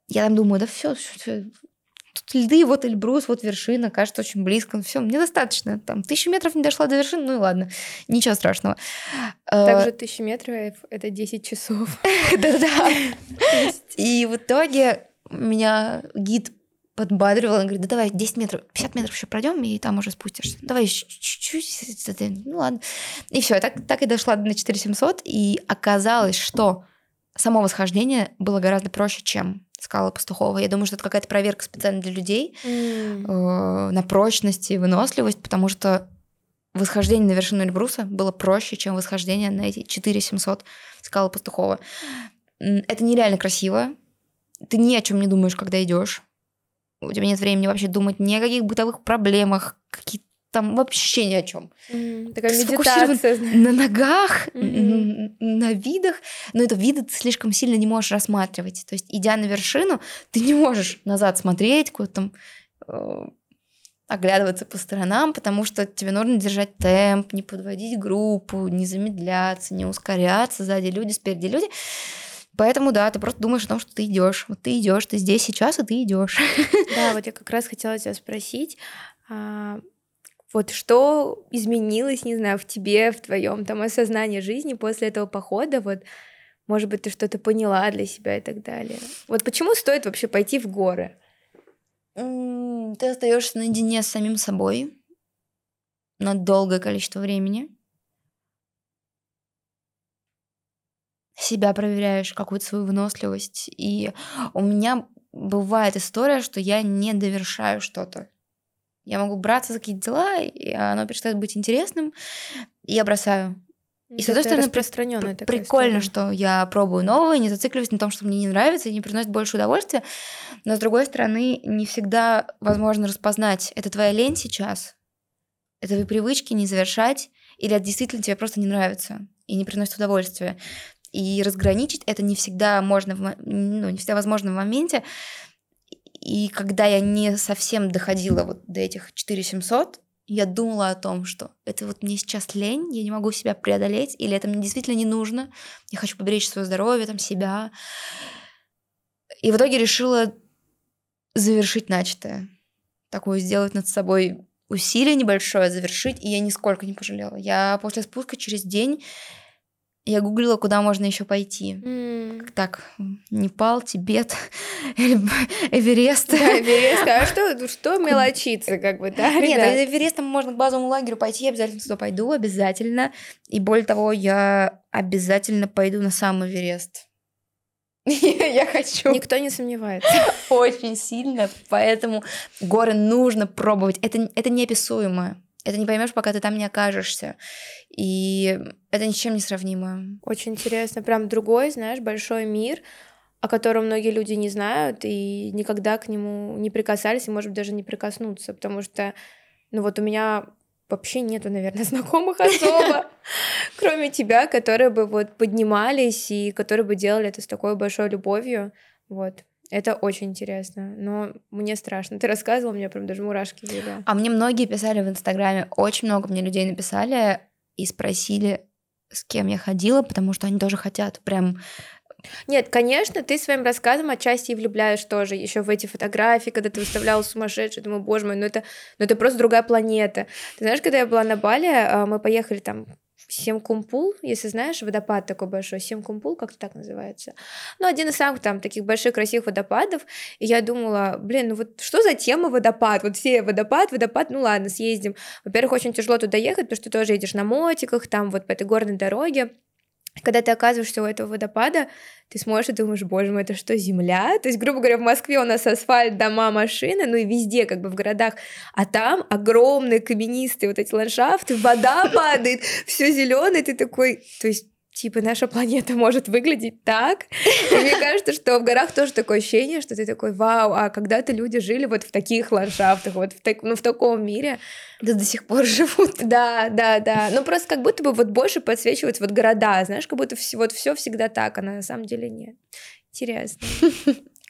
я там думаю, да все, тут льды, вот Эльбрус, вот вершина, кажется очень близко. Все, мне достаточно. Там тысячу метров не дошла до вершины, ну и ладно, ничего страшного. Э, Также тысяча метров — это 10 часов. Да-да-да. И в итоге меня гид подбадривал, он говорит, да давай 10 метров, 50 метров еще пройдем, и там уже спустишься. Давай еще чуть-чуть. Ну ладно. И все, так, так и дошла до 4700, и оказалось, что само восхождение было гораздо проще, чем скала Пастухова. Я думаю, что это какая-то проверка специально для людей М. э, на прочность и выносливость, потому что восхождение на вершину Эльбруса было проще, чем восхождение на эти 4700 скалы Пастухова. Это нереально красиво. Ты ни о чем не думаешь, когда идешь. У тебя нет времени вообще думать ни о каких бытовых проблемах, какие там вообще ни о чем. М, Такая Сфокусирован медитация. На ногах, н- на видах, но это виды ты слишком сильно не можешь рассматривать. То есть, идя на вершину, ты не можешь назад смотреть, куда там э, оглядываться по сторонам, потому что тебе нужно держать темп, не подводить группу, не замедляться, не ускоряться, сзади люди, спереди люди. Поэтому да, ты просто думаешь о том, что ты идешь. Вот ты идешь, ты здесь сейчас, и ты идешь. Да, вот я как раз хотела тебя спросить, а, вот что изменилось, не знаю, в тебе, в твоем там осознании жизни после этого похода, вот, может быть, ты что-то поняла для себя и так далее. Вот почему стоит вообще пойти в горы? Ты остаешься наедине с самим собой на долгое количество времени. Себя проверяешь, какую-то свою выносливость. И у меня бывает история, что я не довершаю что-то. Я могу браться за какие-то дела, и оно перестает быть интересным, и я бросаю. И, с одной стороны, при- Прикольно, что я пробую новое, не зацикливаюсь на том, что мне не нравится и не приносит больше удовольствия. Но с другой стороны, не всегда возможно распознать, это твоя лень сейчас, это твои привычки не завершать, или это действительно тебе просто не нравится и не приносит удовольствия. И разграничить это не всегда можно, в ну, не всегда возможно в моменте. И когда я не совсем доходила вот до этих 4700, я думала о том, что это вот мне сейчас лень, я не могу себя преодолеть, или это мне действительно не нужно, я хочу поберечь свое здоровье, там, себя. И в итоге решила завершить начатое. Такое сделать над собой усилие небольшое, завершить, и я нисколько не пожалела. Я после спуска через день я гуглила, куда можно еще пойти. М. Так, Непал, Тибет, Эверест. Да, Эверест. А что, что мелочиться, как бы, да, Нет, ребят? Эверестом можно к базовому лагерю пойти, я обязательно туда пойду, обязательно. И более того, я обязательно пойду на сам Эверест. Я хочу Никто не сомневается. очень сильно, поэтому горы нужно пробовать. Это, это неописуемо. Это не поймешь, пока ты там не окажешься. И это ни с чем не сравнимо. Очень интересно. Прям другой, знаешь, большой мир, о котором многие люди не знают и никогда к нему не прикасались, и, может быть, даже не прикоснуться. Потому что, ну вот у меня вообще нету, наверное, знакомых особо, кроме тебя, которые бы вот поднимались и которые бы делали это с такой большой любовью. Вот. Это очень интересно, но мне страшно. Ты рассказывала, у меня прям даже мурашки были. А мне многие писали в Инстаграме, очень много мне людей написали и спросили, с кем я ходила, потому что они тоже хотят прям нет, конечно, ты своим рассказом отчасти и влюбляешь тоже еще в эти фотографии, когда ты выставляла сумасшедший, думаю, боже мой, ну это, ну это просто другая планета. Ты знаешь, когда я была на Бали, а, мы поехали там Семкумпул, если знаешь, водопад такой большой, Семкумпул, как-то так называется. Ну, один из самых там таких больших красивых водопадов. И я думала, блин, ну вот что за тема водопад? Вот все водопад, водопад, ну ладно, съездим. Во-первых, очень тяжело туда ехать, потому что ты тоже едешь на мотиках, там вот по этой горной дороге. Когда ты оказываешься у этого водопада, ты смотришь и думаешь, боже мой, это что, земля? То есть, грубо говоря, в Москве у нас асфальт, дома, машины, ну и везде, как бы в городах, а там огромные каменистые вот эти ландшафты, вода падает, все зеленое, ты такой, то есть типа, наша планета может выглядеть так. И мне кажется, что в горах тоже такое ощущение, что ты такой, вау, а когда-то люди жили вот в таких ландшафтах, вот в, так, ну, в таком мире. Да до сих пор живут. Да, да, да. Ну, просто как будто бы вот больше подсвечивают вот города, знаешь, как будто все, вот все всегда так, а на самом деле нет. Интересно.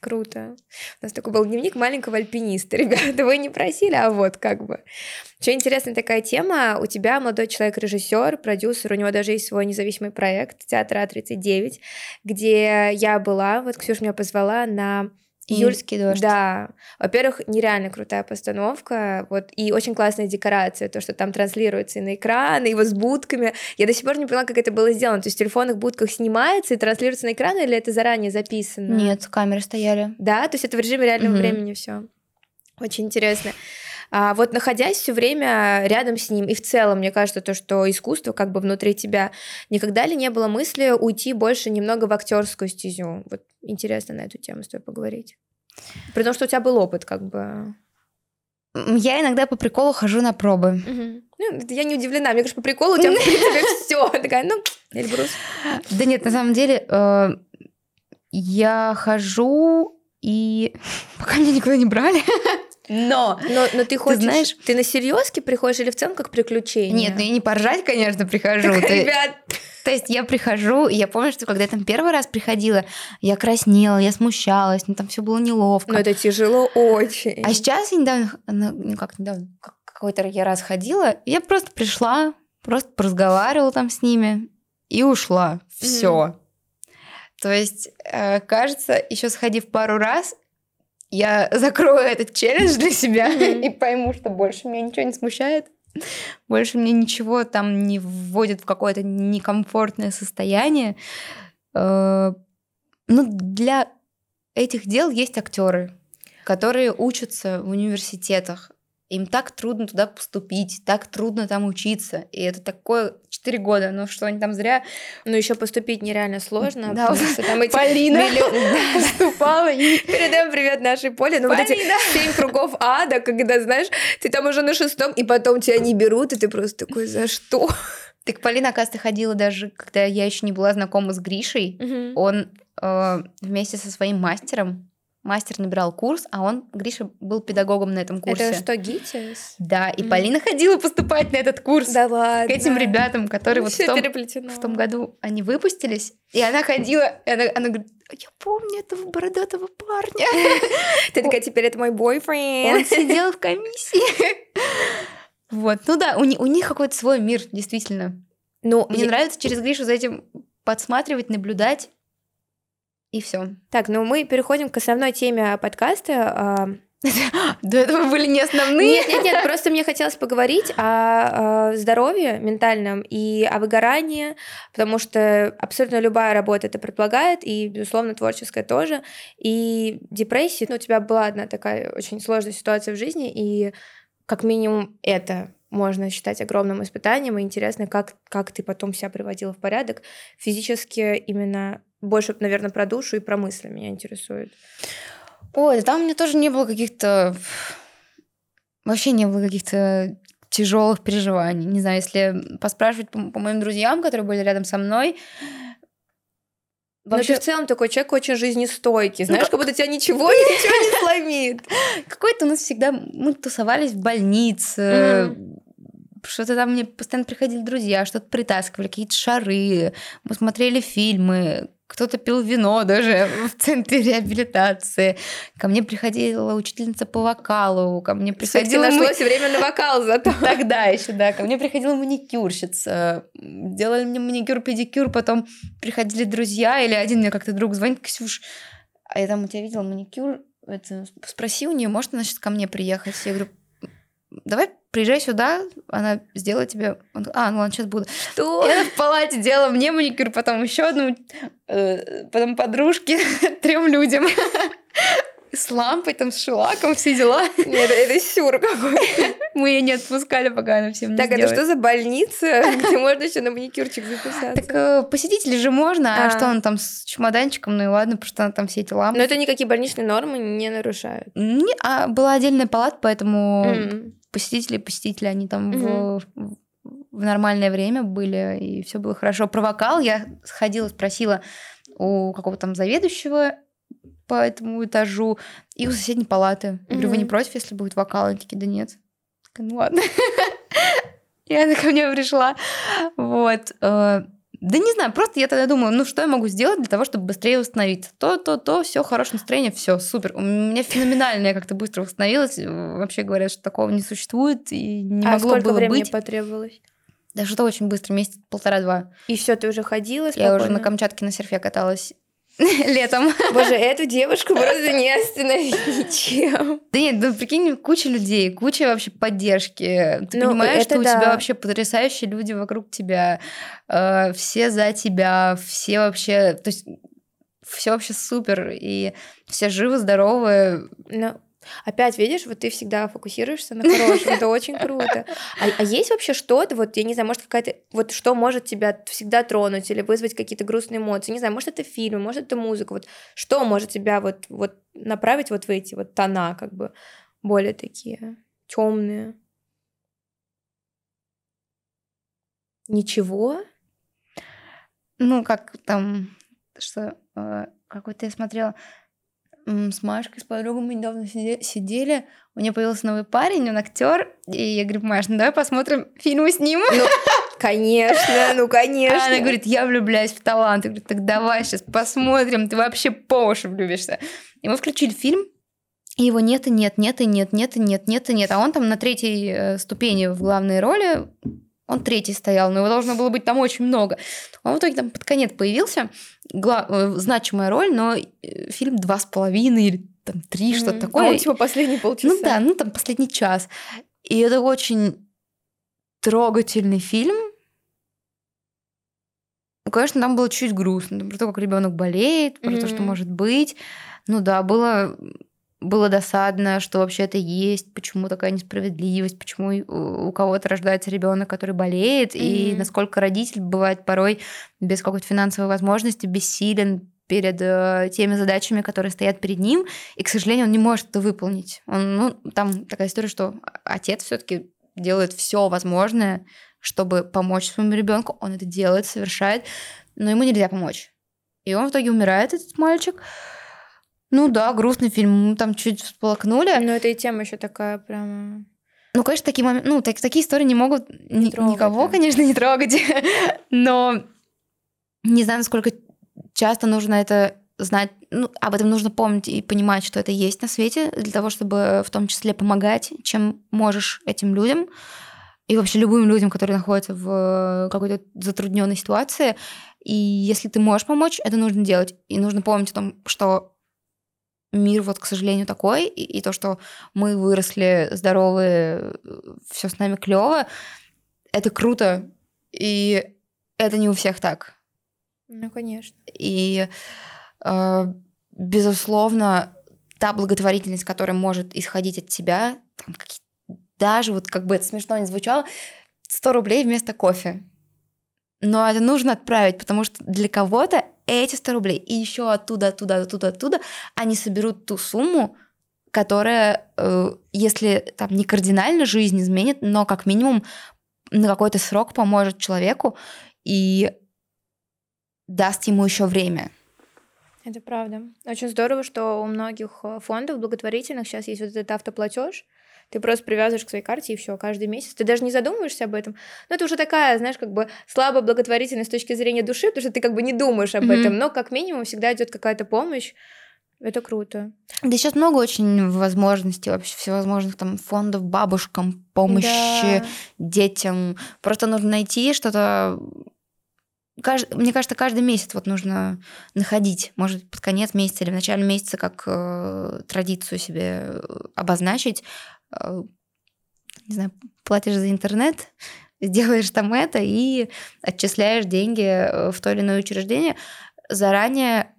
Круто. У нас такой был дневник маленького альпиниста. Ребята, вы не просили, а вот как бы. Что интересная такая тема. У тебя молодой человек, режиссер, продюсер, у него даже есть свой независимый проект Театр А39, где я была, вот Ксюша меня позвала на Июльский дождь. Да. Во-первых, нереально крутая постановка, вот, и очень классная декорация, то, что там транслируется и на экран, и вот с будками. Я до сих пор не поняла, как это было сделано. То есть в телефонных будках снимается и транслируется на экран, или это заранее записано? Нет, камеры стояли. Да, то есть это в режиме реального угу. времени все. Очень интересно. А вот находясь все время рядом с ним, и в целом, мне кажется, то, что искусство как бы внутри тебя, никогда ли не было мысли уйти больше немного в актерскую стезю? Вот интересно на эту тему с тобой поговорить. При том, что у тебя был опыт, как бы. Я иногда по приколу хожу на пробы. Угу. Ну, я не удивлена. Мне кажется, по приколу у тебя, в принципе, все. Такая, ну, Эльбрус. Да нет, на самом деле, э, я хожу и пока меня никуда не брали. Но, но, но ты хочешь, ты знаешь, ты на серьезке приходишь или в целом как приключение? Нет, ну я не поржать, конечно, прихожу. Так, ты... ребят, то есть я прихожу, и я помню, что когда я там первый раз приходила, я краснела, я смущалась, ну там все было неловко. Но это тяжело очень. А сейчас я недавно, ну как недавно, какой-то я раз ходила, я просто пришла, просто поразговаривала там с ними и ушла. Все. Mm. То есть, э, кажется, еще сходив пару раз, я закрою этот челлендж для себя mm-hmm. и пойму, что больше меня ничего не смущает. Больше мне ничего там не вводит в какое-то некомфортное состояние. Э, ну, для этих дел есть актеры, которые учатся в университетах. Им так трудно туда поступить, так трудно там учиться. И это такое 4 года, ну что они там зря... Ну еще поступить нереально сложно. Да, что там эти Полина поступала. Передаем привет нашей Поле. Ну вот эти семь кругов ада, когда, знаешь, ты там уже на шестом, и потом тебя не берут, и ты просто такой, за что? Так Полина, оказывается, ходила даже, когда я еще не была знакома с Гришей. Он э, вместе со своим мастером мастер набирал курс, а он, Гриша, был педагогом на этом курсе. Это что, ГИТИС? Да, и mm. Полина ходила поступать на этот курс. Да ладно. К этим ребятам, которые вот в том, в том году они выпустились, и она ходила, и она, она говорит, я помню этого бородатого парня. Ты такая, теперь это мой бойфренд. Он сидел в комиссии. Вот, ну да, у, у них какой-то свой мир, действительно. Ну, Мне я... нравится через Гришу за этим подсматривать, наблюдать. И все. Так, ну мы переходим к основной теме подкаста. А, До этого были не основные. Нет, нет, нет, просто мне хотелось поговорить о, о здоровье ментальном и о выгорании, потому что абсолютно любая работа это предполагает, и, безусловно, творческая тоже. И депрессия, ну, у тебя была одна такая очень сложная ситуация в жизни, и как минимум это можно считать огромным испытанием, и интересно, как, как ты потом себя приводила в порядок. Физически именно больше, наверное, про душу и про мысли меня интересует. Ой, там у меня тоже не было каких-то... Вообще не было каких-то тяжелых переживаний. Не знаю, если поспрашивать по, по моим друзьям, которые были рядом со мной, Вообще... Но ты в целом такой человек очень жизнестойкий, знаешь, ну, как будто тебя ничего, ничего не сломит. Какой-то у нас всегда... Мы тусовались в больнице, что-то там мне постоянно приходили друзья, что-то притаскивали, какие-то шары, мы смотрели фильмы, кто-то пил вино даже в центре реабилитации. Ко мне приходила учительница по вокалу, ко мне приходила... Кстати, нашлось мы... время на вокал зато. Тогда еще, да. Ко мне приходила маникюрщица. Делали мне маникюр, педикюр, потом приходили друзья, или один мне как-то друг звонит, Ксюш, а я там у тебя видела маникюр, это, спроси у нее, может она сейчас ко мне приехать? Я говорю, давай приезжай сюда, она сделает тебе... Он, а, ну ладно, сейчас буду. Что? Я в палате делала мне маникюр, потом еще одну, э, потом подружке, трем людям. С лампой, там, с шелаком, все дела. Нет, это сюр какой-то. Мы ее не отпускали, пока она всем не Так, это что за больница, где можно еще на маникюрчик записаться? Так э, посетители же можно, а. что он там с чемоданчиком, ну и ладно, потому что там все эти лампы. Но это никакие больничные нормы не нарушают. Не, а была отдельная палата, поэтому посетители, посетители, они там в, в нормальное время были, и все было хорошо. Про вокал я сходила, спросила у какого-то там заведующего по этому этажу и у соседней палаты. Я говорю, вы не против, если будет вокал? Они такие, да нет. ну ладно. И она ко мне пришла. Вот. Да не знаю, просто я тогда думаю, ну что я могу сделать для того, чтобы быстрее восстановиться? То, то, то, все, хорошее настроение, все, супер. У меня феноменально я как-то быстро восстановилась. Вообще говорят, что такого не существует и не а могло сколько было времени быть. потребовалось? Да что-то очень быстро, месяц полтора-два. И все, ты уже ходила спокойно? Я уже на Камчатке на серфе каталась летом. Боже, эту девушку просто не остановить ничем. Да нет, ну прикинь, куча людей, куча вообще поддержки. Ты ну, понимаешь, что да. у тебя вообще потрясающие люди вокруг тебя, э, все за тебя, все вообще, то есть все вообще супер, и все живы, здоровы. Ну, Опять, видишь, вот ты всегда фокусируешься на хорошем, это очень круто. А, а есть вообще что-то, вот, я не знаю, может, какая-то, вот что может тебя всегда тронуть или вызвать какие-то грустные эмоции? Не знаю, может, это фильм, может, это музыка, вот что может тебя вот, вот направить вот в эти вот тона, как бы, более такие темные? Ничего? Ну, как там, что, э, какой-то я смотрела, с Машкой, с подругой мы недавно сидели, у нее появился новый парень, он актер, и я говорю, Маш, ну давай посмотрим фильмы с ним. Ну, конечно, ну конечно. А она говорит, я влюбляюсь в талант. Я говорю, так давай сейчас посмотрим, ты вообще по уши влюбишься. И мы включили фильм, и его нет и нет, нет и нет, нет и нет, нет и нет. А он там на третьей э, ступени в главной роли он третий стоял, но его должно было быть там очень много. Он в итоге там под конец появился, гла- э, значимая роль, но э, фильм два с половиной или там три, mm-hmm. что-то такое. А он типа последний полчаса. Ну да, ну там последний час. И это очень трогательный фильм. Ну, конечно, там было чуть грустно, про то, как ребенок болеет, про mm-hmm. то, что может быть. Ну да, было было досадно, что вообще это есть, почему такая несправедливость, почему у кого-то рождается ребенок, который болеет, mm-hmm. и насколько родитель бывает порой без какой-то финансовой возможности бессилен перед э, теми задачами, которые стоят перед ним, и, к сожалению, он не может это выполнить. Он, ну, там такая история, что отец все-таки делает все возможное, чтобы помочь своему ребенку. Он это делает, совершает, но ему нельзя помочь. И он в итоге умирает, этот мальчик. Ну да, грустный фильм. Мы там чуть всплакнули. Но это и тема еще такая прям. Ну, конечно, такие моменты, ну, так, такие истории не могут не ни, трогать, никого, да. конечно, не трогать. Но не знаю, насколько часто нужно это знать, ну, об этом нужно помнить и понимать, что это есть на свете, для того, чтобы в том числе помогать, чем можешь этим людям и вообще любым людям, которые находятся в какой-то затрудненной ситуации. И если ты можешь помочь, это нужно делать. И нужно помнить о том, что мир вот, к сожалению, такой, и, и то, что мы выросли здоровые, все с нами клево, это круто, и это не у всех так. Ну, конечно. И, э, безусловно, та благотворительность, которая может исходить от тебя, там, даже вот как бы это смешно не звучало, 100 рублей вместо кофе. Но это нужно отправить, потому что для кого-то эти 100 рублей и еще оттуда, оттуда, оттуда, оттуда, они соберут ту сумму, которая, э, если там не кардинально жизнь изменит, но как минимум на какой-то срок поможет человеку и даст ему еще время. Это правда. Очень здорово, что у многих э, фондов благотворительных сейчас есть вот этот автоплатеж, Ты просто привязываешь к своей карте, и все, каждый месяц. Ты даже не задумываешься об этом. Но это уже такая, знаешь, как бы слабая благотворительность с точки зрения души, потому что ты как бы не думаешь об mm-hmm. этом, но как минимум всегда идет какая-то помощь. Это круто. Да сейчас много очень возможностей вообще всевозможных там фондов бабушкам, помощи да. детям. Просто нужно найти что-то кажд... мне кажется, каждый месяц вот нужно находить, может, под конец месяца или в начале месяца, как э, традицию себе э, обозначить. Э, не знаю, платишь за интернет, делаешь там это и отчисляешь деньги э, в то или иное учреждение, заранее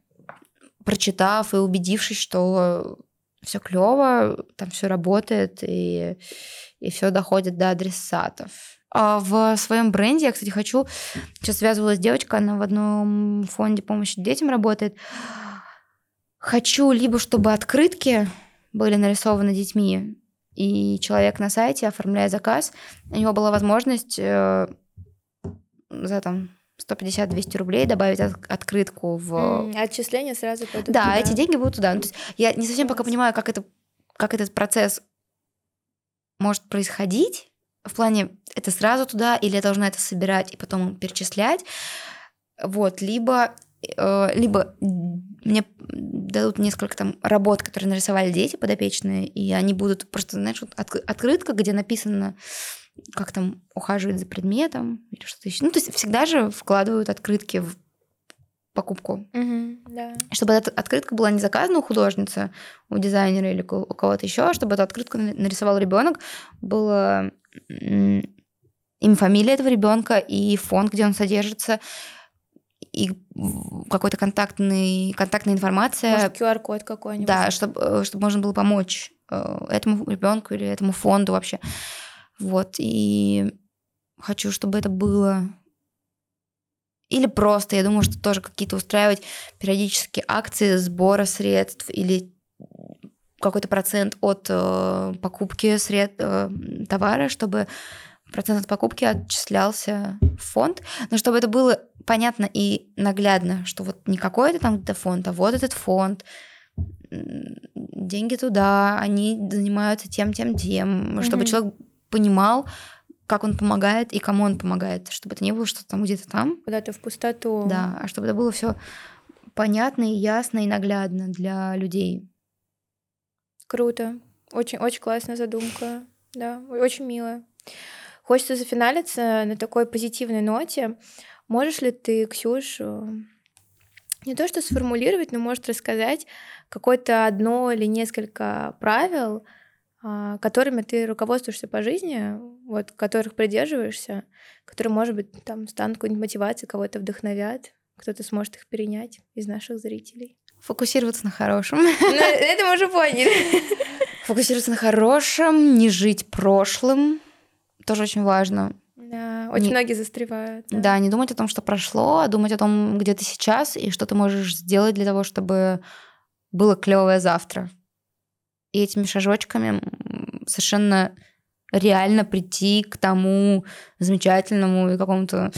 прочитав и убедившись, что все клево, там все работает и, и все доходит до адресатов. А в своем бренде я, кстати, хочу... Сейчас связывалась девочка, она в одном фонде помощи детям работает. Хочу либо, чтобы открытки были нарисованы детьми, и человек на сайте, оформляя заказ, у него была возможность э, за там 150-200 рублей добавить от, открытку в... Mm, отчисления сразу пойдут Да, туда. эти деньги будут туда. Ну, то есть я не совсем пока понимаю, как, это, как этот процесс может происходить, в плане, это сразу туда, или я должна это собирать и потом перечислять. Вот, либо, либо мне дадут несколько там работ, которые нарисовали дети подопечные, и они будут просто, знаешь, вот от, открытка, где написано, как там ухаживать за предметом или что-то еще. Ну, то есть всегда же вкладывают открытки в покупку. Угу, да. Чтобы эта открытка была не заказана у художницы, у дизайнера или у кого-то еще, чтобы эту открытку нарисовал ребенок, было имя, фамилия этого ребенка и фонд, где он содержится, и какой-то контактный, контактная информация. Может, QR-код какой-нибудь. Да, чтобы, э, чтобы можно было помочь э, этому ребенку или этому фонду вообще. Вот, и хочу, чтобы это было или просто, я думаю, что тоже какие-то устраивать периодически акции сбора средств или какой-то процент от э, покупки сред, э, товара, чтобы процент от покупки отчислялся в фонд, но чтобы это было понятно и наглядно, что вот не какой-то там фонд, а вот этот фонд, деньги туда, они занимаются тем, тем, тем, mm-hmm. чтобы человек понимал, как он помогает и кому он помогает, чтобы это не было что-то там где-то там. Куда-то в пустоту. Да, а чтобы это было все понятно и ясно и наглядно для людей. Круто. Очень, очень классная задумка. Да, очень мило. Хочется зафиналиться на такой позитивной ноте. Можешь ли ты, Ксюш, не то что сформулировать, но может рассказать какое-то одно или несколько правил, а, которыми ты руководствуешься по жизни, вот, которых придерживаешься, которые, может быть, там станут какой-нибудь мотивацией, кого-то вдохновят, кто-то сможет их перенять из наших зрителей. Фокусироваться на хорошем. Ну, это мы уже поняли. Фокусироваться на хорошем, не жить прошлым. Тоже очень важно. Да, очень не... многие застревают. Да. да, не думать о том, что прошло, а думать о том, где ты сейчас и что ты можешь сделать для того, чтобы было клевое завтра. И этими шажочками совершенно реально прийти к тому замечательному и какому-то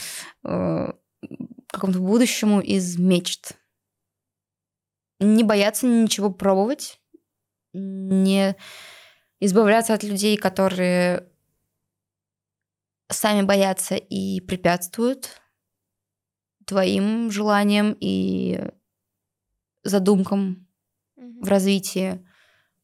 э, какому-то будущему из мечт не бояться ничего пробовать, не избавляться от людей, которые сами боятся и препятствуют твоим желаниям и задумкам в развитии.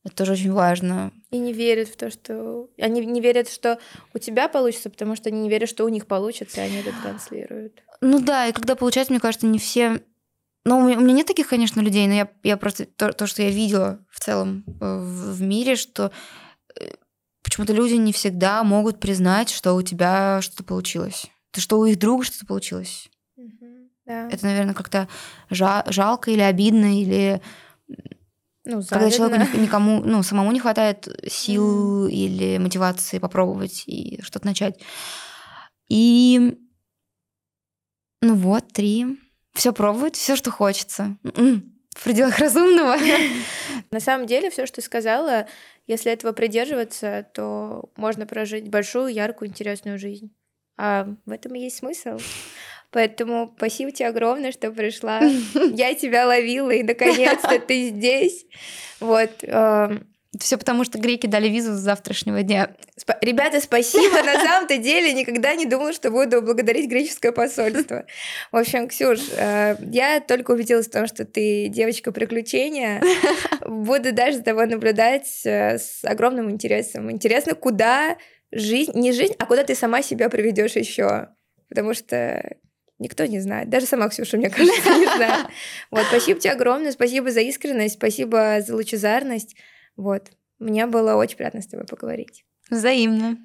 Это тоже очень важно. И не верят в то, что... Они не верят, что у тебя получится, потому что они не верят, что у них получится, и они это транслируют. Ну да, и когда получается, мне кажется, не все ну, у меня нет таких, конечно, людей, но я, я просто то, то, что я видела в целом э, в, в мире, что э, почему-то люди не всегда могут признать, что у тебя что-то получилось. То, что у их друга что-то получилось. Угу, да. Это, наверное, как-то жа- жалко или обидно, или ну, когда человеку никому, ну, самому не хватает сил mm. или мотивации попробовать и что-то начать. И ну вот, три все пробовать, все, что хочется. М-м, в пределах разумного. На самом деле, все, что сказала, если этого придерживаться, то можно прожить большую, яркую, интересную жизнь. А в этом и есть смысл. Поэтому спасибо тебе огромное, что пришла. Я тебя ловила, и наконец-то ты здесь. Вот. Все потому, что греки дали визу с завтрашнего дня. Сп- Ребята, спасибо. На самом-то деле никогда не думала, что буду благодарить греческое посольство. В общем, Ксюш, э, я только убедилась в том, что ты девочка приключения. Буду даже за тобой наблюдать э, с огромным интересом. Интересно, куда жизнь, не жизнь, а куда ты сама себя приведешь еще. Потому что никто не знает. Даже сама Ксюша, мне кажется, не знает. Вот, спасибо тебе огромное, спасибо за искренность, спасибо за лучезарность. Вот. Мне было очень приятно с тобой поговорить. Взаимно.